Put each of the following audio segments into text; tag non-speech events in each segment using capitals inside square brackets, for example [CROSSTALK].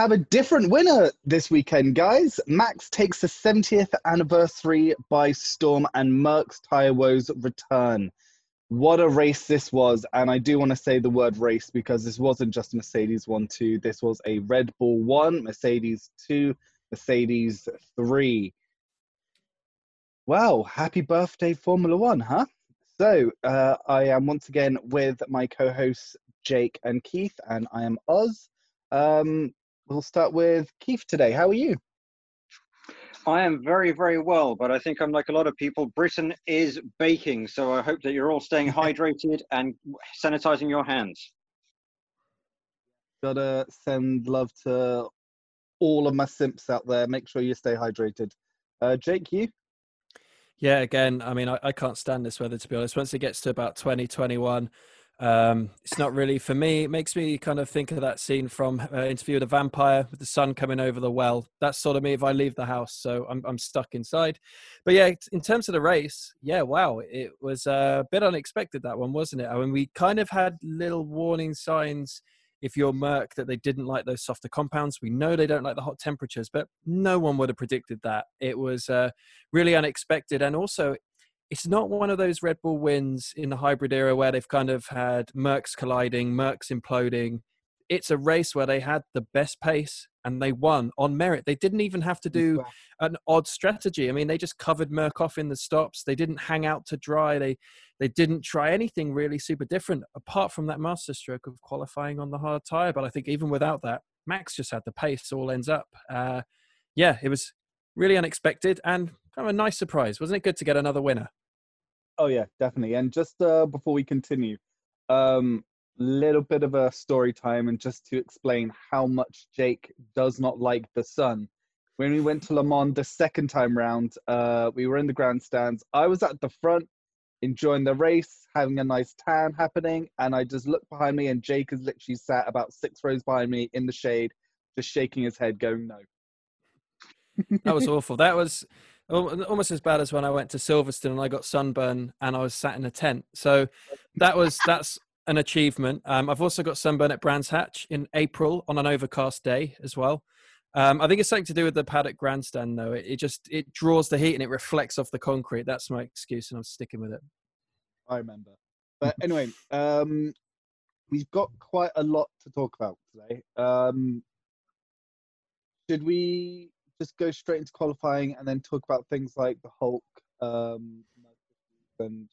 have a different winner this weekend, guys. Max takes the 70th anniversary by storm and Merc's Tire Woes return. What a race this was. And I do want to say the word race because this wasn't just a Mercedes 1 2. This was a Red Bull 1, Mercedes 2, Mercedes 3. Wow, happy birthday, Formula One, huh? So, uh, I am once again with my co hosts, Jake and Keith, and I am Oz. Um, we'll start with Keith today. How are you? I am very, very well, but I think I'm like a lot of people. Britain is baking, so I hope that you're all staying [LAUGHS] hydrated and sanitizing your hands. Gotta send love to all of my simps out there. Make sure you stay hydrated. Uh, Jake, you? Yeah, again, I mean, I, I can't stand this weather to be honest. Once it gets to about 2021, 20, um, it's not really for me. It makes me kind of think of that scene from uh, Interview with the Vampire with the sun coming over the well. That's sort of me if I leave the house. So I'm, I'm stuck inside. But yeah, in terms of the race, yeah, wow, it was a bit unexpected that one, wasn't it? I mean, we kind of had little warning signs if you're Merc that they didn't like those softer compounds. We know they don't like the hot temperatures, but no one would have predicted that. It was uh, really unexpected. And also, it's not one of those Red Bull wins in the hybrid era where they've kind of had Mercs colliding, Mercs imploding. It's a race where they had the best pace and they won on merit. They didn't even have to do an odd strategy. I mean, they just covered Merc off in the stops. They didn't hang out to dry. They they didn't try anything really super different apart from that masterstroke of qualifying on the hard tire. But I think even without that, Max just had the pace. All ends up. Uh, yeah, it was really unexpected and kind of a nice surprise. Wasn't it good to get another winner? Oh yeah, definitely. And just uh, before we continue, um, little bit of a story time, and just to explain how much Jake does not like the sun. When we went to Le Mans the second time round, uh, we were in the grandstands. I was at the front, enjoying the race, having a nice tan happening, and I just looked behind me, and Jake is literally sat about six rows behind me in the shade, just shaking his head, going no. that was awful. That was almost as bad as when I went to Silverstone and I got sunburn and I was sat in a tent. So that was that's an achievement. Um, I've also got sunburn at Brands Hatch in April on an overcast day as well. Um, I think it's something to do with the paddock grandstand, though. It, it, just it draws the heat and it reflects off the concrete. That's my excuse, and I'm sticking with it. I remember. But anyway, um, we've got quite a lot to talk about today. Um, should we just go straight into qualifying and then talk about things like the Hulk um, and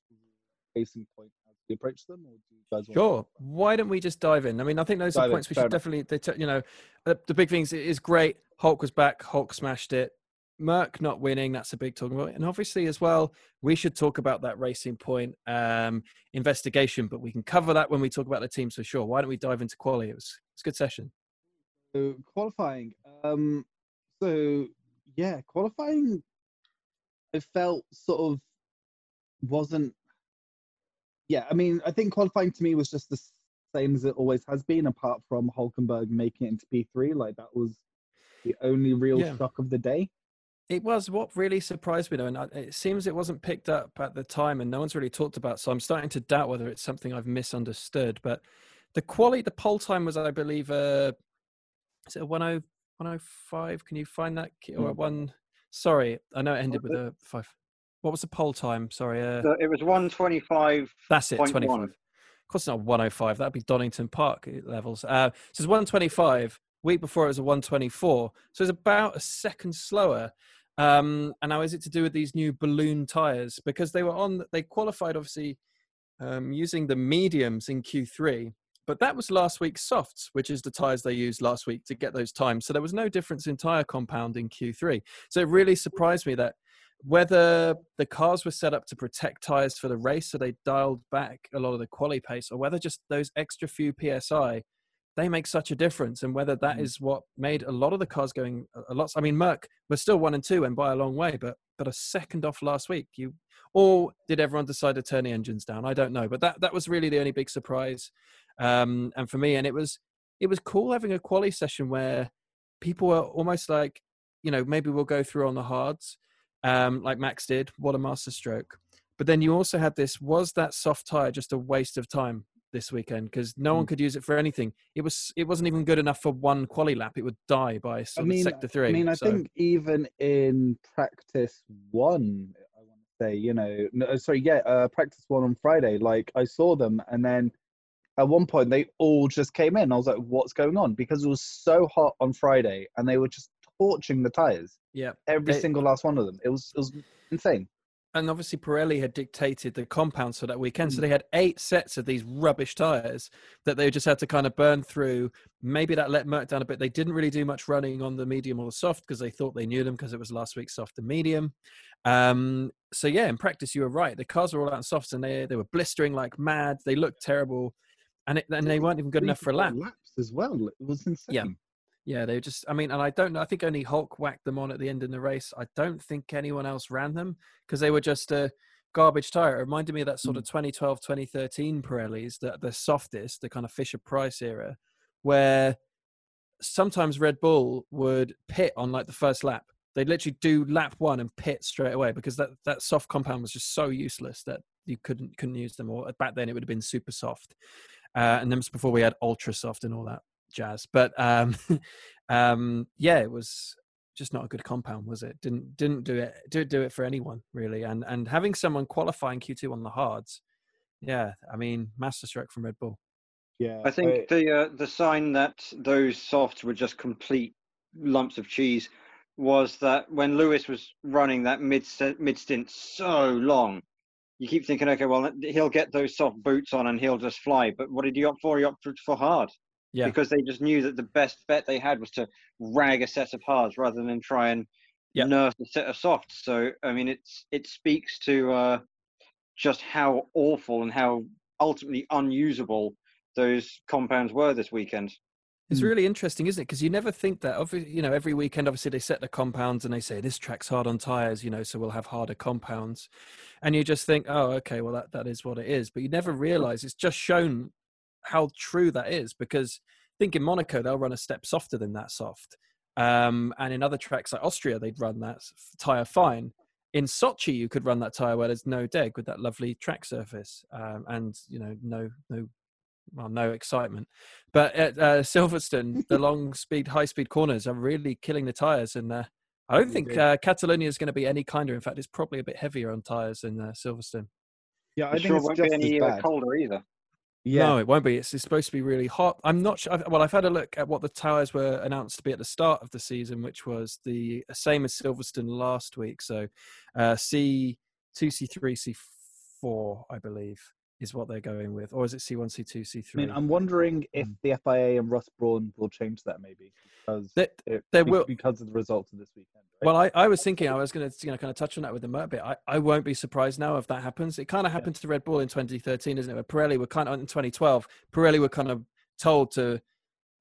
racing point as we approach them? Or do you guys sure. Why don't we just dive in? I mean, I think those dive are points in, we should definitely. They t- you know, uh, the big things is great. Hulk was back. Hulk smashed it. Merc not winning, that's a big talking about. And obviously, as well, we should talk about that racing point um, investigation, but we can cover that when we talk about the teams for sure. Why don't we dive into quality? It was, it was a good session. So, qualifying. Um, so yeah, qualifying, it felt sort of wasn't. Yeah, I mean, I think qualifying to me was just the same as it always has been, apart from Hulkenberg making it into P3. Like that was the only real yeah. shock of the day. It was what really surprised me, though, and it seems it wasn't picked up at the time, and no one's really talked about. So I'm starting to doubt whether it's something I've misunderstood. But the quality, the pole time was, I believe, uh, is it a 10 105. Can you find that? Or one? Sorry, I know it ended with a five. What was the poll time? Sorry. Uh, so it was 125. That's it, 25. Of course, it's not 105. That'd be Donington Park levels. Uh, so it's 125. Week before it was a 124. So it's about a second slower. Um, and now is it to do with these new balloon tires? Because they were on, they qualified obviously um, using the mediums in Q3 but that was last week's softs, which is the tires they used last week to get those times. So there was no difference in tire compound in Q3. So it really surprised me that whether the cars were set up to protect tires for the race, so they dialed back a lot of the quali pace, or whether just those extra few psi, they make such a difference, and whether that mm. is what made a lot of the cars going a lot. I mean, Merc was still one and two and by a long way, but but a second off last week. You or did everyone decide to turn the engines down? I don't know, but that that was really the only big surprise um, and for me, and it was it was cool having a quali session where people were almost like, you know, maybe we'll go through on the hards, um, like Max did. What a master stroke! But then you also had this: was that soft tire just a waste of time? This weekend because no one Mm. could use it for anything. It was it wasn't even good enough for one quali lap. It would die by of mean- sector three. I mean, I so- think even in practice one, I want to say, you know, no, sorry, yeah, uh, practice one on Friday, like I saw them, and then at one point they all just came in. I was like, what's going on? Because it was so hot on Friday, and they were just torching the tires, yeah, every They- single last one of them. It was it was insane. And obviously Pirelli had dictated the compounds for that weekend, so Mm. they had eight sets of these rubbish tires that they just had to kind of burn through. Maybe that let Merc down a bit. They didn't really do much running on the medium or the soft because they thought they knew them because it was last week's soft and medium. Um, so yeah, in practice, you were right. The cars were all out in softs and they they were blistering like mad. They looked terrible, and it, and they weren't even good enough for a lap. laps as well. It was insane. Yeah, they just. I mean, and I don't know. I think only Hulk whacked them on at the end in the race. I don't think anyone else ran them because they were just a garbage tire. It reminded me of that sort of 2012, 2013 Pirellis, the the softest, the kind of Fisher Price era, where sometimes Red Bull would pit on like the first lap. They'd literally do lap one and pit straight away because that that soft compound was just so useless that you couldn't couldn't use them. Or back then it would have been super soft, uh, and then before we had ultra soft and all that jazz. But um, [LAUGHS] um, yeah, it was just not a good compound, was it? Didn't didn't do it didn't do it for anyone really. And and having someone qualifying Q two on the hards, yeah, I mean, masterstroke from Red Bull. Yeah, I think the uh, the sign that those softs were just complete lumps of cheese was that when Lewis was running that mid mid stint so long, you keep thinking, okay, well he'll get those soft boots on and he'll just fly. But what did he opt for? He opted for hard Yeah, because they just knew that the best bet they had was to rag a set of hards rather than try and Yep. nurse a set of softs. So I mean, it's it speaks to uh, just how awful and how ultimately unusable those compounds were this weekend. It's Mm. really interesting, isn't it? Because you never think that. Obviously, you know, every weekend, obviously, they set the compounds and they say this track's hard on tires, you know, so we'll have harder compounds, and you just think, oh, okay, well, that that is what it is. But you never realize it's just shown how true that is. Because I think in Monaco they'll run a step softer than that soft, um, and in other tracks like Austria they'd run that tire fine. In Sochi, you could run that tire where there's no deg with that lovely track surface, um, and you know, no no well, no excitement. But at uh, Silverstone, [LAUGHS] the long speed, high speed corners are really killing the tires. And uh, I don't think uh, Catalonia is going to be any kinder. In fact, it's probably a bit heavier on tires than uh, Silverstone. yeah, I It think sure it's won't just be any as uh, bad. colder either. Yeah, No, it won't be. It's, it's supposed to be really hot. I'm not sure. Well, I've had a look at what the tires were announced to be at the start of the season, which was the same as Silverstone last week. So uh, C2, C3, C4, I believe, is what they're going with. Or is it C1, C2, C3? I mean, I'm wondering if Mm. the FIA and Ross Brawn will change that maybe because There- it, there be- will- because of the results of this weekend. Right? Well, I, I was thinking I was going to you know kind of touch on that with the Merc bit. I, I won't be surprised now if that happens. It kind of happened to Red Bull in 2013, isn't it? Where Pirelli were kind of in 2012. Pirelli were kind of told to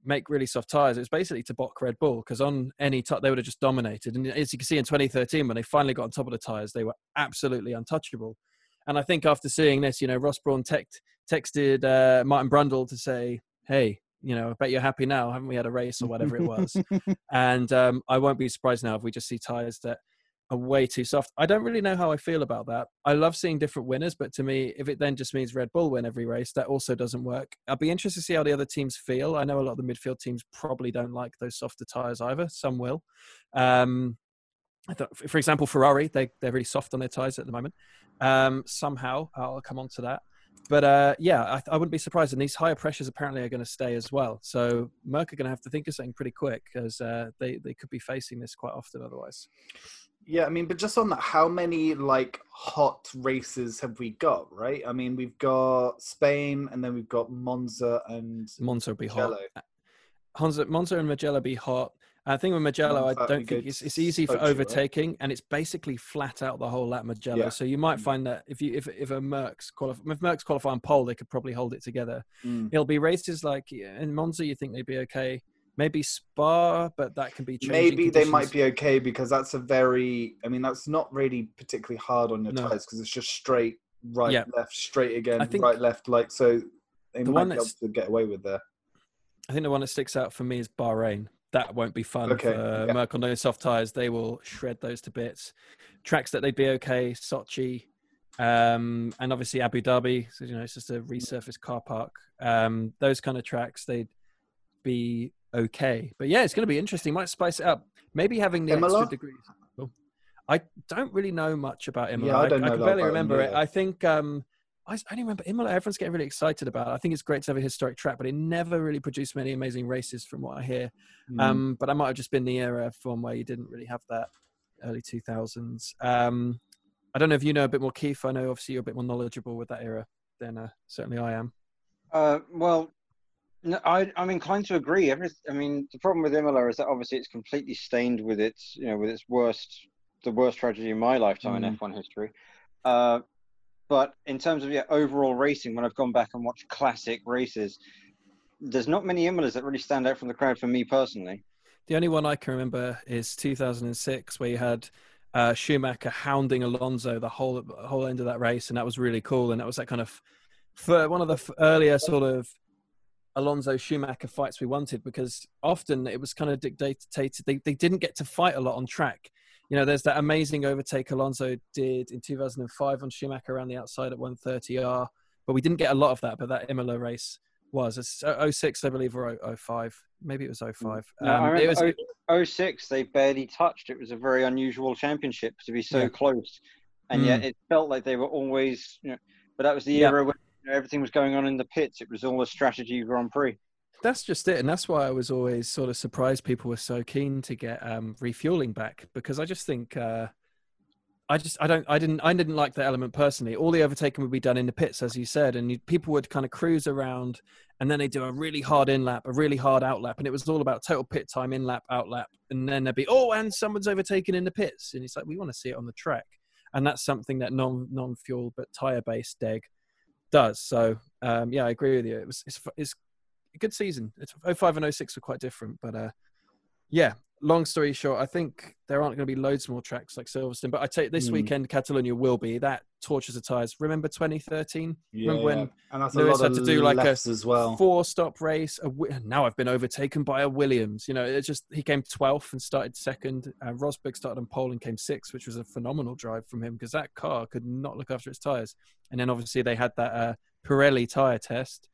make really soft tires. It was basically to block Red Bull because on any top they would have just dominated. And as you can see in 2013, when they finally got on top of the tires, they were absolutely untouchable. And I think after seeing this, you know, Ross Brawn text, texted uh, Martin Brundle to say, "Hey, you know, I bet you're happy now, haven't we had a race or whatever it was?" [LAUGHS] and um, I won't be surprised now if we just see tires that are way too soft. I don't really know how I feel about that. I love seeing different winners, but to me, if it then just means Red Bull win every race, that also doesn't work. I'll be interested to see how the other teams feel. I know a lot of the midfield teams probably don't like those softer tires either. Some will. Um, I thought, for example, Ferrari, they, they're really soft on their tires at the moment. Um, somehow, I'll come on to that. But uh, yeah, I, I wouldn't be surprised. And these higher pressures apparently are going to stay as well. So Merc are going to have to think of something pretty quick because uh, they, they could be facing this quite often otherwise. Yeah, I mean, but just on that, how many like hot races have we got? Right? I mean, we've got Spain, and then we've got Monza and Monza will be hot. Monza, Monza and Mugello be hot. I think with Mugello, I don't think it's, it's easy for Sochi, right? overtaking, and it's basically flat out the whole lap Mugello. Yeah. So you might Mm. find that if you if if a Merc's qualify, if Merc's qualifying pole, they could probably hold it together. Mm. It'll be races like in Monza, you think they'd be okay. Maybe Spa, but that can be Maybe they might be okay because that's a very. I mean, that's not really particularly hard on your No. tires because it's just straight right, Yeah. left, straight again, right, left. Like so, they the might one be able to get away with there. I think the one that sticks out for me is Bahrain. That won't be fun Okay, for yeah. Merc on those soft tires. They will shred those to bits. Tracks that they'd be okay, Sochi, um, and obviously Abu Dhabi. So you know, it's just a resurfaced car park. Um, those kind of tracks, they'd be okay. But yeah, it's going to be interesting. Might spice it up. Maybe having the Imola? extra degrees. Oh. I don't really know much about Imola. Yeah, I don't know I can barely remember it. I think um, I only remember Imola. Everyone's getting really excited about. It. I think it's great to have a historic track, but it never really produced many amazing races, from what I hear. Mm. Um, but I might have just been the era from where you didn't really have that early 2000s. Um, I don't know if you know a bit more, Keith. I know obviously you're a bit more knowledgeable with that era than uh, certainly I am. Uh, well, no, I, I'm inclined to agree. Every, I mean, the problem with Imola is that obviously it's completely stained with its, you know, with its worst, the worst tragedy in my lifetime in Mm. F1 history. Uh, but in terms of yeah, overall racing, when I've gone back and watched classic races, there's not many Imolas that really stand out from the crowd for me personally. The only one I can remember is 2006, where you had uh, Schumacher hounding Alonso the whole whole end of that race, and that was really cool. And that was that kind of for one of the earlier sort of Alonso Schumacher fights we wanted because often it was kind of dictated. They they didn't get to fight a lot on track. You know, there's that amazing overtake Alonso did in 2005 on Schumacher around the outside at 130R, but we didn't get a lot of that. But that Imola race was it's uh, 06, I believe, or 05. Maybe it was 05. No, I Um, it was oh- 06, they barely touched. It was a very unusual championship to be so Yeah. close, and yet it felt like they were always, you know. But that was the Yeah. era when you know, everything was going on in the pits. It was all a strategy Grand Prix. That's just it, and that's why I was always sort of surprised people were so keen to get um, refueling back because I just think uh, I just I don't I didn't I didn't like that element personally. All the overtaking would be done in the pits, as you said, and you, people would kind of cruise around, and then they do a really hard in lap, a really hard out lap, and it was all about total pit time, in lap, out lap, and then there'd be oh, and someone's overtaken in the pits, and it's like we want to see it on the track, and that's something that non non fuel but tire based deg does. So um, yeah, I agree with you. It was it's it's good season. It's 05 and 06 were quite different, but uh, yeah. Long story short, I think there aren't going to be loads more tracks like Silverstone, but I take this Hmm. weekend Catalonia will be. That tortures the tires. Remember 2013? yeah, remember when yeah. Lewis a lot had to do like a as well. four stop race. A, now I've been overtaken by a Williams. You know, it's just he came 12th and started second. Uh, Rosberg started on pole and came sixth, which was a phenomenal drive from him because that car could not look after its tires. And then obviously they had that uh, Pirelli tire test,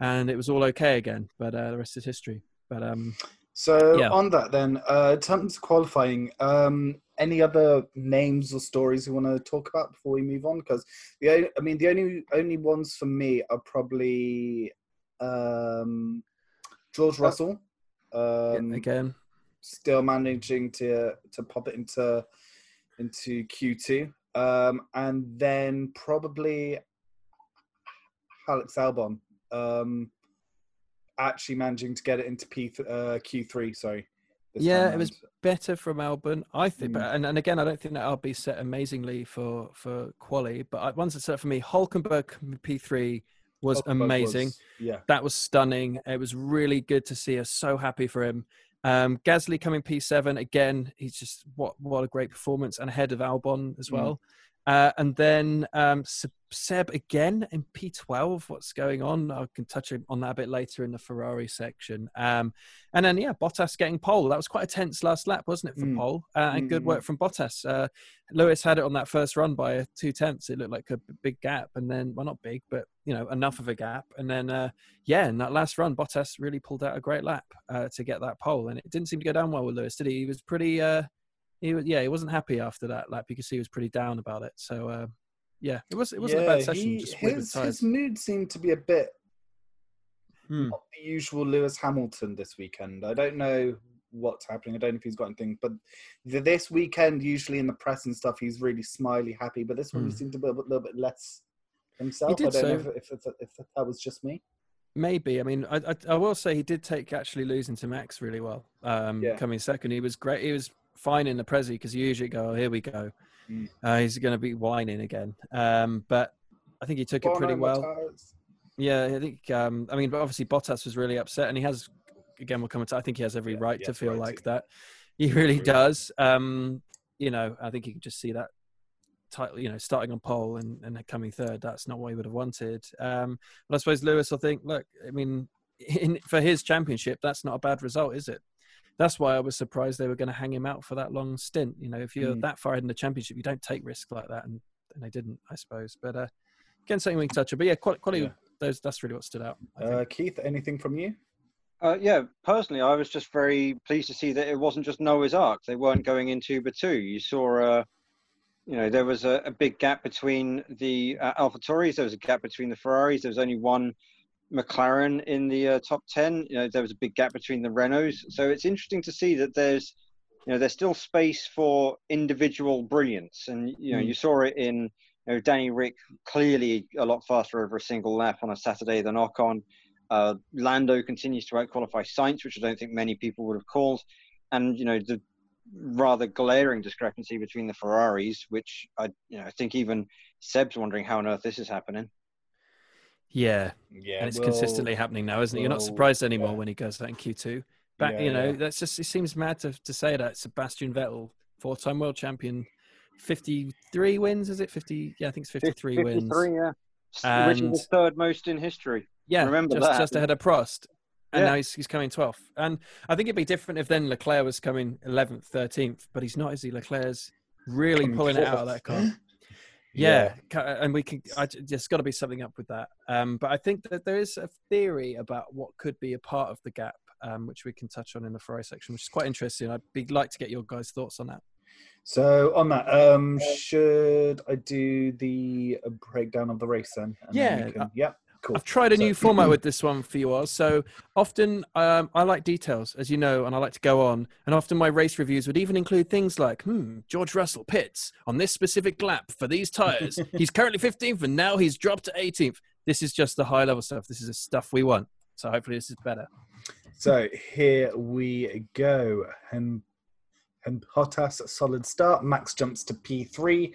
and it was all okay again. But uh, the rest is history. But um, So Yeah. on that then, uh, in terms of qualifying, um, any other names or stories you want to talk about before we move on? Because the I mean the only only ones for me are probably um, George Russell. Um, again, still managing to to pop it into into Q two, um, and then probably Alex Albon um, actually managing to get it into P th- uh, Q three. Sorry. Yeah, it was better from Albon, I think. Mm. And, and again, I don't think that I'll be set amazingly for for quali. But I- once it's set for me, Hulkenberg P three was Hulkenberg amazing. was- yeah. That was stunning. It was really good to see us. So happy for him. Um, Gasly coming P7 again. He's just what what a great performance and ahead of Albon as Mm. well. Uh, and then um, Seb again in P12. What's going on? I can touch on that a bit later in the Ferrari section. Um, and then yeah, Bottas getting pole. That was quite a tense last lap, wasn't it, for Mm. pole? Uh, and good Mm. work from Bottas. Uh, Lewis had it on that first run by uh, two tenths. It looked like a big gap, and then well, not big, but you know enough of a gap. And then uh, yeah, in that last run, Bottas really pulled out a great lap uh, to get that pole, and it didn't seem to go down well with Lewis, did he? He was pretty. He was, yeah, he wasn't happy after that like see he was pretty down about it. So uh, yeah, it was it wasn't a bad session. he- just his, his mood seemed to be a bit Hmm. not the usual Lewis Hamilton this weekend. I don't know what's happening. I don't know if he's got anything, but th- this weekend, usually in the press and stuff, he's really smiley, happy. But this one, he Hmm. seemed to be a little bit less himself. I don't know if, if, if, if that was just me. Maybe. I mean, I, I, I will say he did take actually losing to Max really well. Um, Yeah. Coming second, he was great. He was fine in the Prezi because you usually go, oh, here we go. Mm. Uh, he's going to be whining again. Um, but I think he took it pretty well. Matthias. Yeah, I think. Um, I mean, but obviously Bottas was really upset, and he has. Again, we'll come to. I think he has every Yeah, right to feel right like to. that. He really does. Um, you know, I think you can just see that. Title, you know, starting on pole and, and coming third. That's not what he would have wanted. Um, but I suppose Lewis will think. Look, I mean, [LAUGHS] in, for his championship, that's not a bad result, is it? That's why I was surprised they were going to hang him out for that long stint. You know, if you're Mm. that far ahead in the championship, you don't take risks like that. And and they didn't, I suppose. But uh, again, something we can touch on. But yeah, quality, quality Yeah. those that's really what stood out. Uh, Keith, anything from you? Uh, yeah, personally, I was just very pleased to see that it wasn't just Noah's Ark. They weren't going in two by two. You saw, uh, you know, there was a, a big gap between the uh, AlphaTauris. There was a gap between the Ferraris. There was only one McLaren in the uh, top ten. You know, there was a big gap between the Renaults. So it's interesting to see that there's, you know, there's still space for individual brilliance. And you know, Mm. you saw it in, you know, Danny Rick clearly a lot faster over a single lap on a Saturday than Ocon. Uh, Lando continues to outqualify Sainz, which I don't think many people would have called, and you know the rather glaring discrepancy between the Ferraris, which I you know I think even Seb's wondering how on earth this is happening. Yeah, Yeah, and it's we'll- consistently happening now, isn't it? You're not surprised anymore yeah. when he goes that in Q2. Back, Yeah, you know, yeah. that's just it seems mad to, to say that Sebastian Vettel, four-time world champion, 53 wins, is it? 50? Yeah, I think it's 53 wins. 53, yeah. S- Which is the third most in history. Yeah, Remember just, that. just ahead of Prost. And Yeah. now he's, he's coming 12th. And I think it'd be different if then Leclerc was coming 11th, 13th, but he's not, is he? Leclerc's really pulling it out of that car. [LAUGHS] Yeah, ca- and we can. I, there's got to be something up with that. Um, but I think that there is a theory about what could be a part of the gap, um, which we can touch on in the Ferrari section, which is quite interesting. I'd be like to get your guys' thoughts on that. So on that, um, should I do the uh, breakdown of the race then? And Yeah, we can- uh, yeah. Cool. I've tried a So- new format with this one for you all. So often um, I like details, as you know, and I like to go on. And often my race reviews would even include things like, hmm, George Russell pits on this specific lap for these tires. [LAUGHS] he's currently 15th and now he's dropped to 18th. This is just the high level stuff. This is the stuff we want. So hopefully this is better. So here we go. And and Bottas solid start. Max jumps to P3.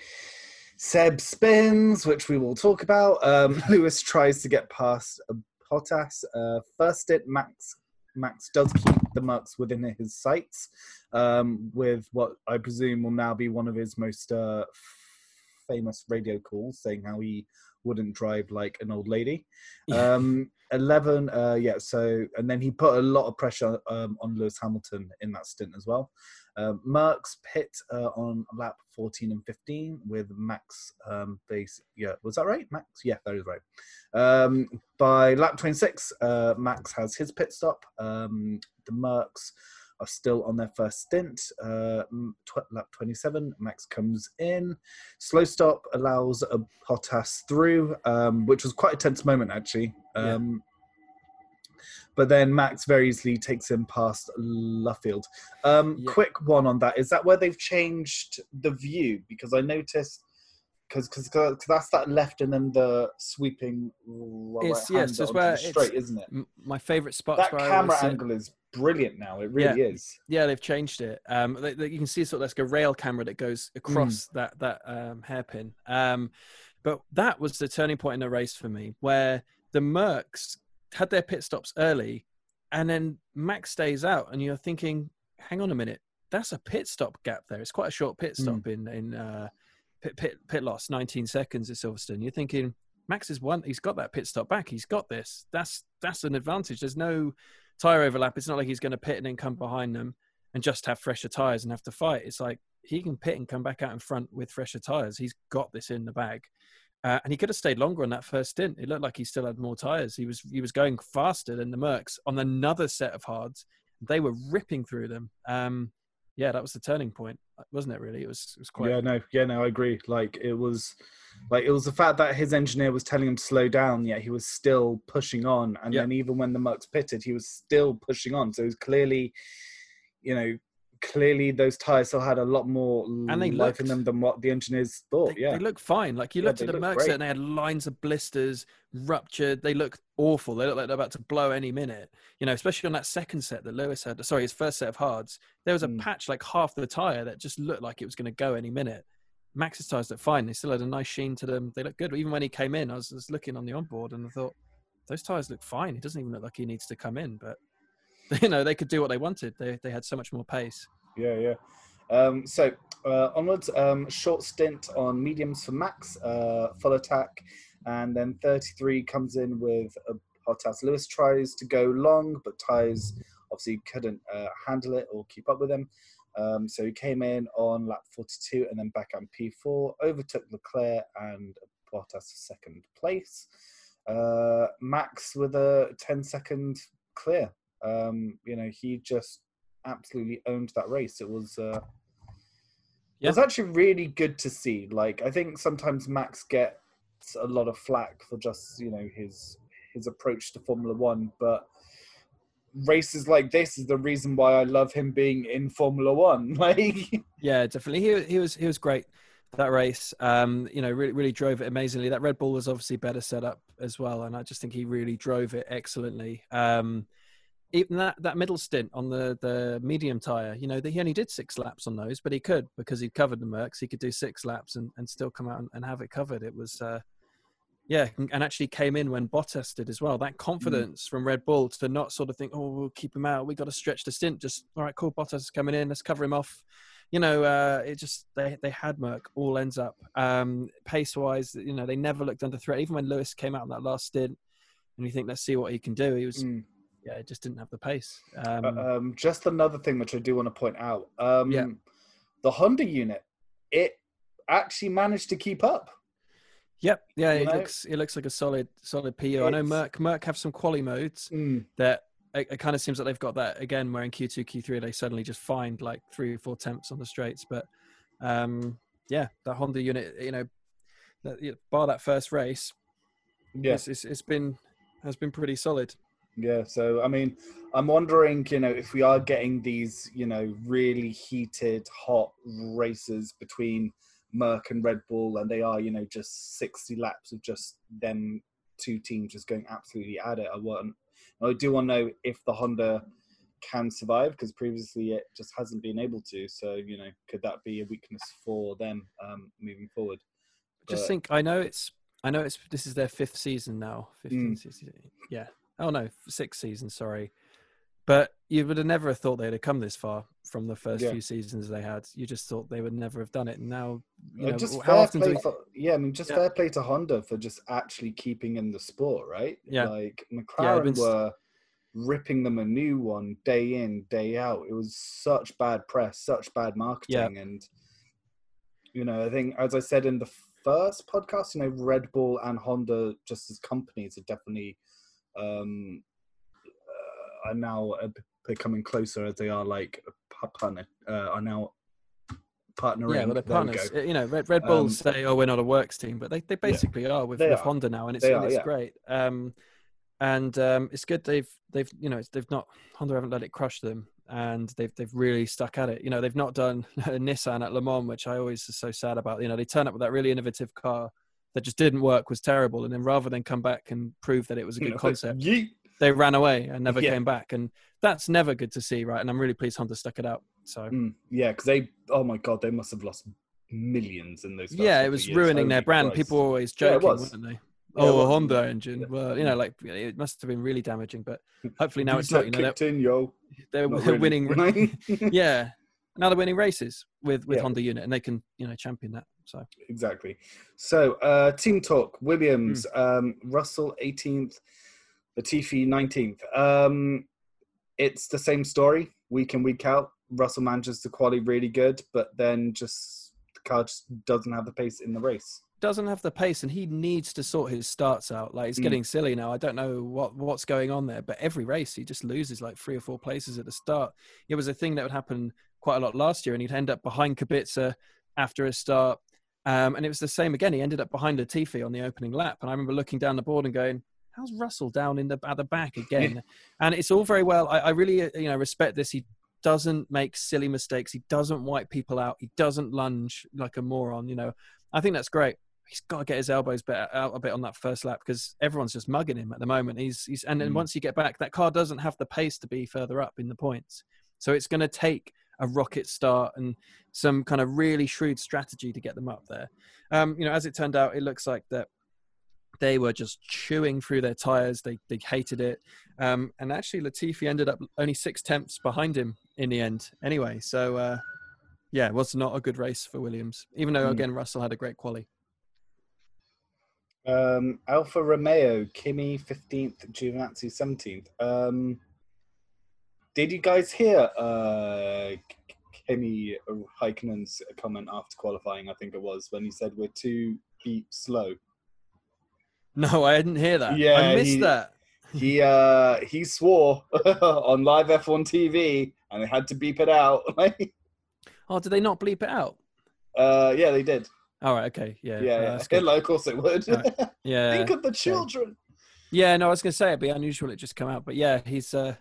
Seb spins, which we will talk about. Um, [LAUGHS] Lewis tries to get past uh, Bottas. Uh, first it Max Max does keep the Mercs within his sights um, with what I presume will now be one of his most uh, famous radio calls, saying how he wouldn't drive like an old lady. Yeah. Um, 11, uh, yeah, so, and then he put a lot of pressure um, on Lewis Hamilton in that stint as well. Um, Mercs pit uh, on lap 14 and 15 with Max um, base. Yeah, was that right? Max? Yeah, that is right. Um, by lap 26, uh, Max has his pit stop. Um, the Mercs are still on their first stint. Uh, tw- lap 27, Max comes in. Slow stop allows a Bottas through, um, which was quite a tense moment actually. Um, But then Max very easily takes him past Luffield. Um, Yeah. Quick one on that. Is that where they've changed the view? Because I noticed, because that's that left and then the sweeping right It's- yes, it's where the it's- straight, isn't it? My favorite spot. That camera angle is brilliant now. It really is. Yeah, they've changed it. Um, they, they- you can see sort of like a rail camera that goes across that that um, hairpin. Um, but that was the turning point in the race for me, where the Mercs had their pit stops early, and then Max stays out, and you're thinking, "Hang on a minute, that's a pit stop gap there. It's quite a short pit stop in in uh, pit, pit pit loss, 19 seconds at Silverstone." You're thinking. Max is one. He's got that pit stop back. He's got this. That's that's an advantage. There's no tire overlap. It's not like he's going to pit and then come behind them and just have fresher tires and have to fight. It's like he can pit and come back out in front with fresher tires. He's got this in the bag, uh, and he could have stayed longer on that first stint. It looked like he still had more tires. He was he was going faster than the Mercs on another set of hards. They were ripping through them. Um, yeah, that was the turning point, wasn't it? Really, it was. It was quite. Yeah, no, yeah, no, I agree. Like it was, like it was the fact that his engineer was telling him to slow down, yet he was still pushing on. And Yeah. then even when the Mercs pitted, he was still pushing on. So it was clearly, you know, clearly those tires still had a lot more And they life in them than what the engineers thought. They, yeah, they look fine. Like you Yeah, looked at the Mercs and they had lines of blisters, ruptured. They look awful. They look like they're about to blow any minute. You know, especially on that second set that Lewis had. Sorry, his first set of hards. There was a Mm. patch like half the tire that just looked like it was going to go any minute. Max's tires looked fine. They still had a nice sheen to them. They look good. Even when he came in, I was just looking on the onboard and I thought, those tires look fine. He doesn't even look like he needs to come in. But [LAUGHS] you know, they could do what they wanted. They they had so much more pace. yeah, yeah. Um, so uh, onwards, um, short stint on mediums for Max, uh, full attack, and then 33 comes in with a Bottas. Lewis tries to go long, but tires obviously couldn't uh, handle it or keep up with him. Um, so he came in on lap 42 and then back on P4, overtook Leclerc and Bottas second place. Uh, Max with a 10 second clear. Um, you know, he just absolutely owned that race. It was uh, it was actually really good to see. Like I think sometimes Max gets a lot of flack for just you know his his approach to Formula One, but races like this is the reason why I love him being in Formula One. [LAUGHS] Like yeah, definitely. He he was he was great that race. Um, you know, really really drove it amazingly. That Red Bull was obviously better set up as well, and I just think he really drove it excellently. Um, even that, that middle stint on the, the medium tire, you know, that he only did six laps on those, but he could because he'd covered the Mercs. He could do six laps and, and still come out and, and have it covered. It was, uh, yeah, and actually came in when Bottas did as well. That mm. confidence mm. from Red Bull to not sort of think, oh, we'll keep him out. We got to stretch the stint. Just all right, cool. Bottas is coming in. Let's cover him off. You know, uh, it just they they had Merc all ends up um, pace wise. You know, they never looked under threat. Even when Lewis came out in that last stint, and you think, let's see what he can do. He was. Mm yeah, it just didn't have the pace. Um, uh, um, just another thing which I do want to point out. Um, yeah. The Honda unit, it actually managed to keep up. Yep. Yeah, you it know? looks it looks like a solid solid PU. It's... I know Merc Merc have some quali modes mm. that it, it, kind of seems like they've got that again. Where in Q2, Q3 they suddenly just find like three or four temps on the straights. But um, yeah, that Honda unit, you know, that, bar that first race, yeah, it's, it's, it's been has been pretty solid. Yeah, so I mean, I'm wondering, you know, if we are getting these, you know, really heated, hot races between Merc and Red Bull, and they are, you know, just 60 laps of just them two teams just going absolutely at it. I want, I do want to know if the Honda can survive because previously it just hasn't been able to. So, you know, could that be a weakness for them um, moving forward? But, just think, I know it's, I know it's this is their fifth season now. 15, mm. 16, yeah, Oh no, six seasons. Sorry, but you would have never thought they'd have come this far from the first yeah. few seasons they had. You just thought they would never have done it. And now, you know, just how often do we... for, yeah, I mean, just yeah. fair play to Honda for just actually keeping in the sport, right? Yeah, like McLaren yeah, were ripping them a new one day in, day out. It was such bad press, such bad marketing, and you know, I think as I said in the first podcast, you know, Red Bull and Honda just as companies are definitely um, uh, are now becoming closer as they are like partner uh, are now partnering. Yeah, well, they're partners. You know, Red, Red Bull um, say, "Oh, we're not a works team," but they, they basically yeah, are with, with are. Honda now, and it's, and it's yeah. great. Um, and um, it's good they've they've you know they've not Honda haven't let it crush them, and they've they've really stuck at it. You know, they've not done a [LAUGHS] Nissan at Le Mans, which I always is so sad about. You know, they turn up with that really innovative car that just didn't work was terrible. And then rather than come back and prove that it was a good concept, they ran away and never yeah. came back. And that's never good to see, right? And I'm really pleased Honda stuck it out. So mm, yeah, because they, oh my god, they must have lost millions in those. Yeah, it was years. ruining Holy their brand. Christ. People were always joking, yeah, not they? Oh, a Honda engine. Well, you know, like it must have been really damaging, but [LAUGHS] hopefully now it's not. You know, they're, in, yo. [LAUGHS] they're, they're winning. [LAUGHS] yeah, now they're winning races with with yeah. Honda unit, and they can you know champion that. So exactly. So uh, team talk: Williams, mm. um, Russell 18th, Latifi 19th. Um, it's the same story week in week out. Russell manages the quality really good, but then just the car just doesn't have the pace in the race. Doesn't have the pace, and he needs to sort his starts out. Like it's mm. getting silly now. I don't know what what's going on there, but every race he just loses like three or four places at the start. It was a thing that would happen quite a lot last year, and he'd end up behind Kubica after a start. Um, and it was the same again. He ended up behind Latifi on the opening lap, and I remember looking down the board and going, "How's Russell down in the at the back again?" [LAUGHS] and it's all very well. I, I really, uh, you know, respect this. He doesn't make silly mistakes. He doesn't wipe people out. He doesn't lunge like a moron. You know, I think that's great. He's got to get his elbows out a bit on that first lap because everyone's just mugging him at the moment. He's, he's and then mm. once you get back, that car doesn't have the pace to be further up in the points. So it's going to take a rocket start and some kind of really shrewd strategy to get them up there. Um, you know, as it turned out, it looks like that they were just chewing through their tires. They they hated it, um, and actually Latifi ended up only six tenths behind him in the end. Anyway, so uh, yeah, it was not a good race for Williams, even though mm. again Russell had a great quali. Um, Alfa Romeo, Kimi fifteenth, Giovinazzi seventeenth. Um, did you guys hear uh, Kimi Raikkonen's comment after qualifying. I think it was when he said we're too beep slow. No, I didn't hear that. Yeah, I missed he- that. He uh he swore [LAUGHS] on live F1 TV, and they had to beep it out. [LAUGHS] Oh, did they not bleep it out? uh, yeah, they did. All right. Okay. Yeah. Yeah, no, yeah. good. Hello, of course it would. [LAUGHS] Yeah. Think of the children. Yeah, no, I was going to say it'd be unusual it just come out, but yeah, he's uh,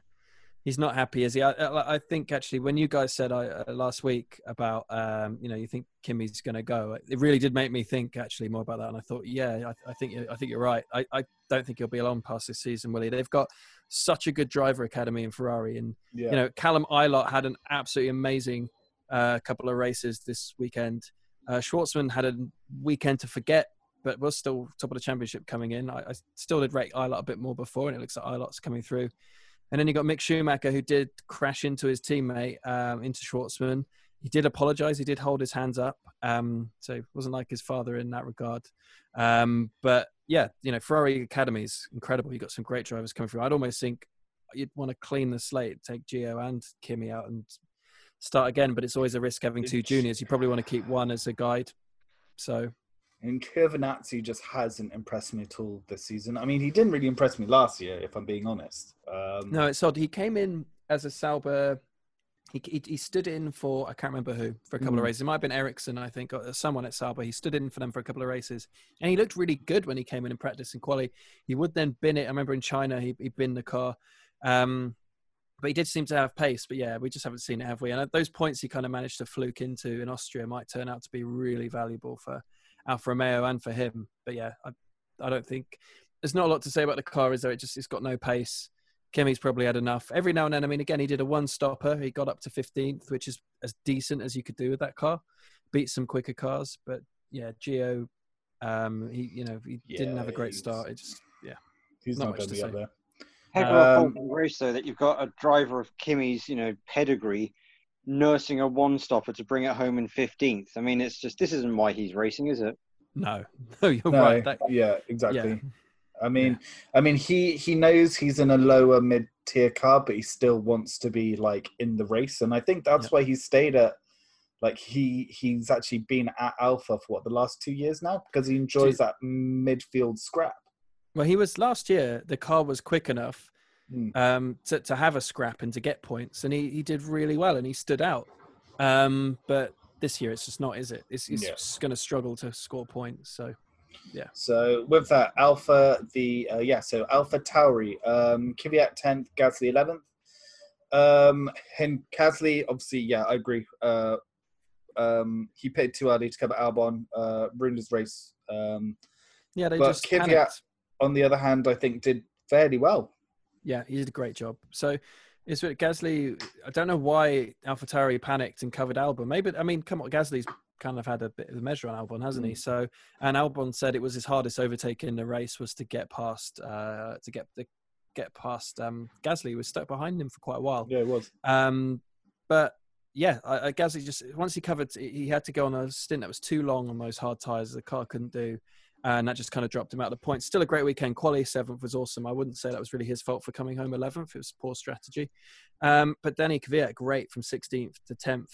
he's not happy, is he? I, I, think actually when you guys said I, uh, last week about um, you know you think Kimi's going to go, it really did make me think actually more about that, and I thought, yeah, I, I think I think you're right. I, I don't think he'll be along past this season, will he? They've got such a good driver academy in Ferrari, and Yeah. you know Callum Ilott had an absolutely amazing uh, couple of races this weekend. Uh, Shwartzman had a weekend to forget, but was still top of the championship coming in. I, I still did rate Ilott a bit more before, and it looks like Ilott's coming through. And then you got Mick Schumacher, who did crash into his teammate, um, into Shwartzman. He did apologise. He did hold his hands up. Um, so it wasn't like his father in that regard. Um, but yeah, you know, Ferrari Academy is incredible. You've got some great drivers coming through. I'd almost think you'd want to clean the slate, take Gio and Kimi out and start again. But it's always a risk having two juniors. You probably want to keep one as a guide. So And Giovinazzi just hasn't impressed me at all this season. I mean, he didn't really impress me last year, if I'm being honest. Um, No, it's odd. He came in as a Sauber. He, he, he stood in for I can't remember who for a couple of Mm. races. It might have been Ericsson, I think, or someone at Sauber. He stood in for them for a couple of races, and he looked really good when he came in and practiced in quali. He would then bin it. I remember in China, he he bin the car, um, but he did seem to have pace. But yeah, we just haven't seen it, have we? And those points he kind of managed to fluke into in Austria might turn out to be really valuable for Alfa Romeo and for him. But yeah, I I don't think there's not a lot to say about the car, is there? It just it's got no pace. Kimi's probably had enough. Every now and then, I mean, again, he did a one stopper. He got up to 15th, which is as decent as you could do with that car. Beat some quicker cars, but yeah, Gio, um, he you know he didn't have a great start. was- It just yeah, he's not not, much going to to be up say. there. Heck of a Um, full race though that you've got a driver of Kimi's, you know, pedigree nursing a one stopper to bring it home in 15th. I mean, it's just this isn't why he's racing, is it? no, [LAUGHS] no, you're No, right. That, yeah, exactly. yeah, I mean, I mean, he he knows he's in a lower mid tier car, but he still wants to be like in the race, and I think that's Yeah. why he stayed at. Like he he's actually been at Alfa for what the last two years now because he enjoys that midfield scrap. well, he was last year. The car was quick enough Mm. um, to to have a scrap and to get points, and he he did really well and he stood out. Um, but this year it's just not, is it? It's, he's Yeah. going to struggle to score points. So yeah. So with that, Alpha the uh, yeah, so Alpha Tauri, um, Kvyat tenth, Gasly eleventh. Um, and Gasly obviously, yeah, I agree. Uh, um, he paid too early to cover Albon, uh, ruined his race. Um, yeah, they But just Kvyat- on the other hand, I think did fairly well. Yeah, he did a great job. So it's with Gasly. I don't know why AlphaTauri panicked and covered Albon. Maybe I mean, come on, Gasly's kind of had a bit of a measure on Albon, hasn't he? Mm. So and Albon said it was his hardest overtake in the race was to get past uh, to get the get past um, Gasly. He was stuck behind him for quite a while. Yeah, it was. Um, but yeah, I, I Gasly just once he covered, he had to go on a stint that was too long on those hard tires. The car couldn't do, and that just kind of dropped him out of the points. Still a great weekend. Quali seventh was awesome. I wouldn't say that was really his fault for coming home eleventh. It was poor strategy. Um, but Danny Kvyat, great from sixteenth to tenth.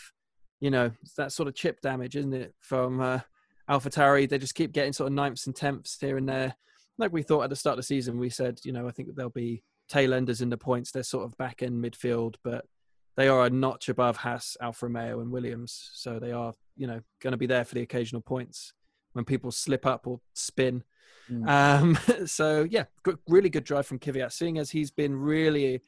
You know, that sort of chip damage, isn't it? From uh, AlphaTauri, they just keep getting sort of ninths and tenths here and there. Like we thought at the start of the season, we said, you know, I think there'll be tail enders in the points. They're sort of back end midfield, but they are a notch above Haas, Alfa Romeo, and Williams. So they are, you know, going to be there for the occasional points when people slip up or spin. Mm. Um, [LAUGHS] so yeah, good, really good drive from Kvyat, seeing as he's been really,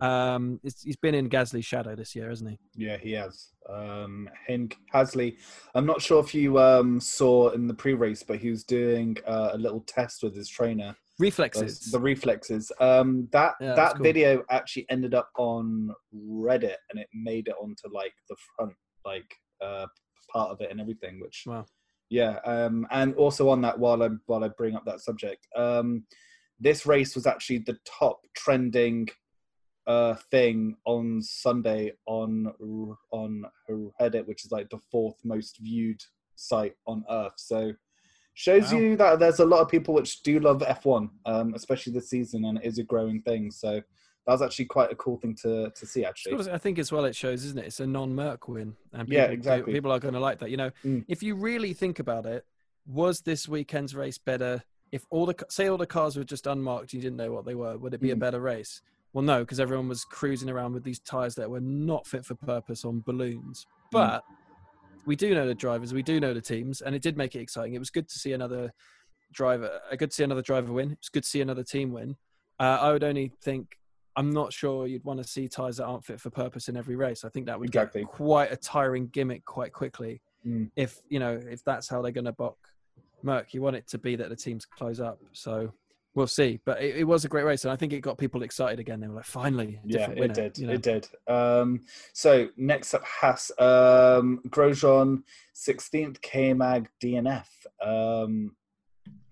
um, he's been in Gasly's shadow this year, hasn't he? Yeah, he has. Um, Henk Hasley. I'm not sure if you um, saw in the pre-race, but he was doing uh, a little test with his trainer. Reflexes. The reflexes. Um, that Yeah, that cool. video actually ended up on Reddit, and it made it onto like the front, like uh, part of it and everything. Which Wow. Yeah, um, and also on that, while I while I bring up that subject, um, this race was actually the top trending uh, thing on Sunday on on Reddit, which is like the fourth most viewed site on Earth. So shows Wow. you that there's a lot of people which do love F1, um, especially this season, and it is a growing thing. So that was actually quite a cool thing to to see. Actually, I think as well it shows, isn't it? It's a non-Merc win, and people, Yeah, exactly. people are going to like that. You know, Mm. if you really think about it, was this weekend's race better? If all the say all the cars were just unmarked, you didn't know what they were, would it be a Mm. better race? Well, no, because everyone was cruising around with these tires that were not fit for purpose on balloons. Mm. But we do know the drivers, we do know the teams, and it did make it exciting. It was good to see another driver, good to see another driver win. It's good to see another team win. Uh, I would only think I'm not sure you'd want to see tires that aren't fit for purpose in every race. I think that would Exactly. get quite a tiring gimmick quite quickly. Mm. If you know if that's how they're going to book Merc, you want it to be that the teams close up. So we'll see. But it, it was a great race, and I think it got people excited again. They were like, finally, yeah, it winner, did. you know? It did. Um, so next up, Haas, um, Grosjean, sixteenth, K Mag, DNF. Um,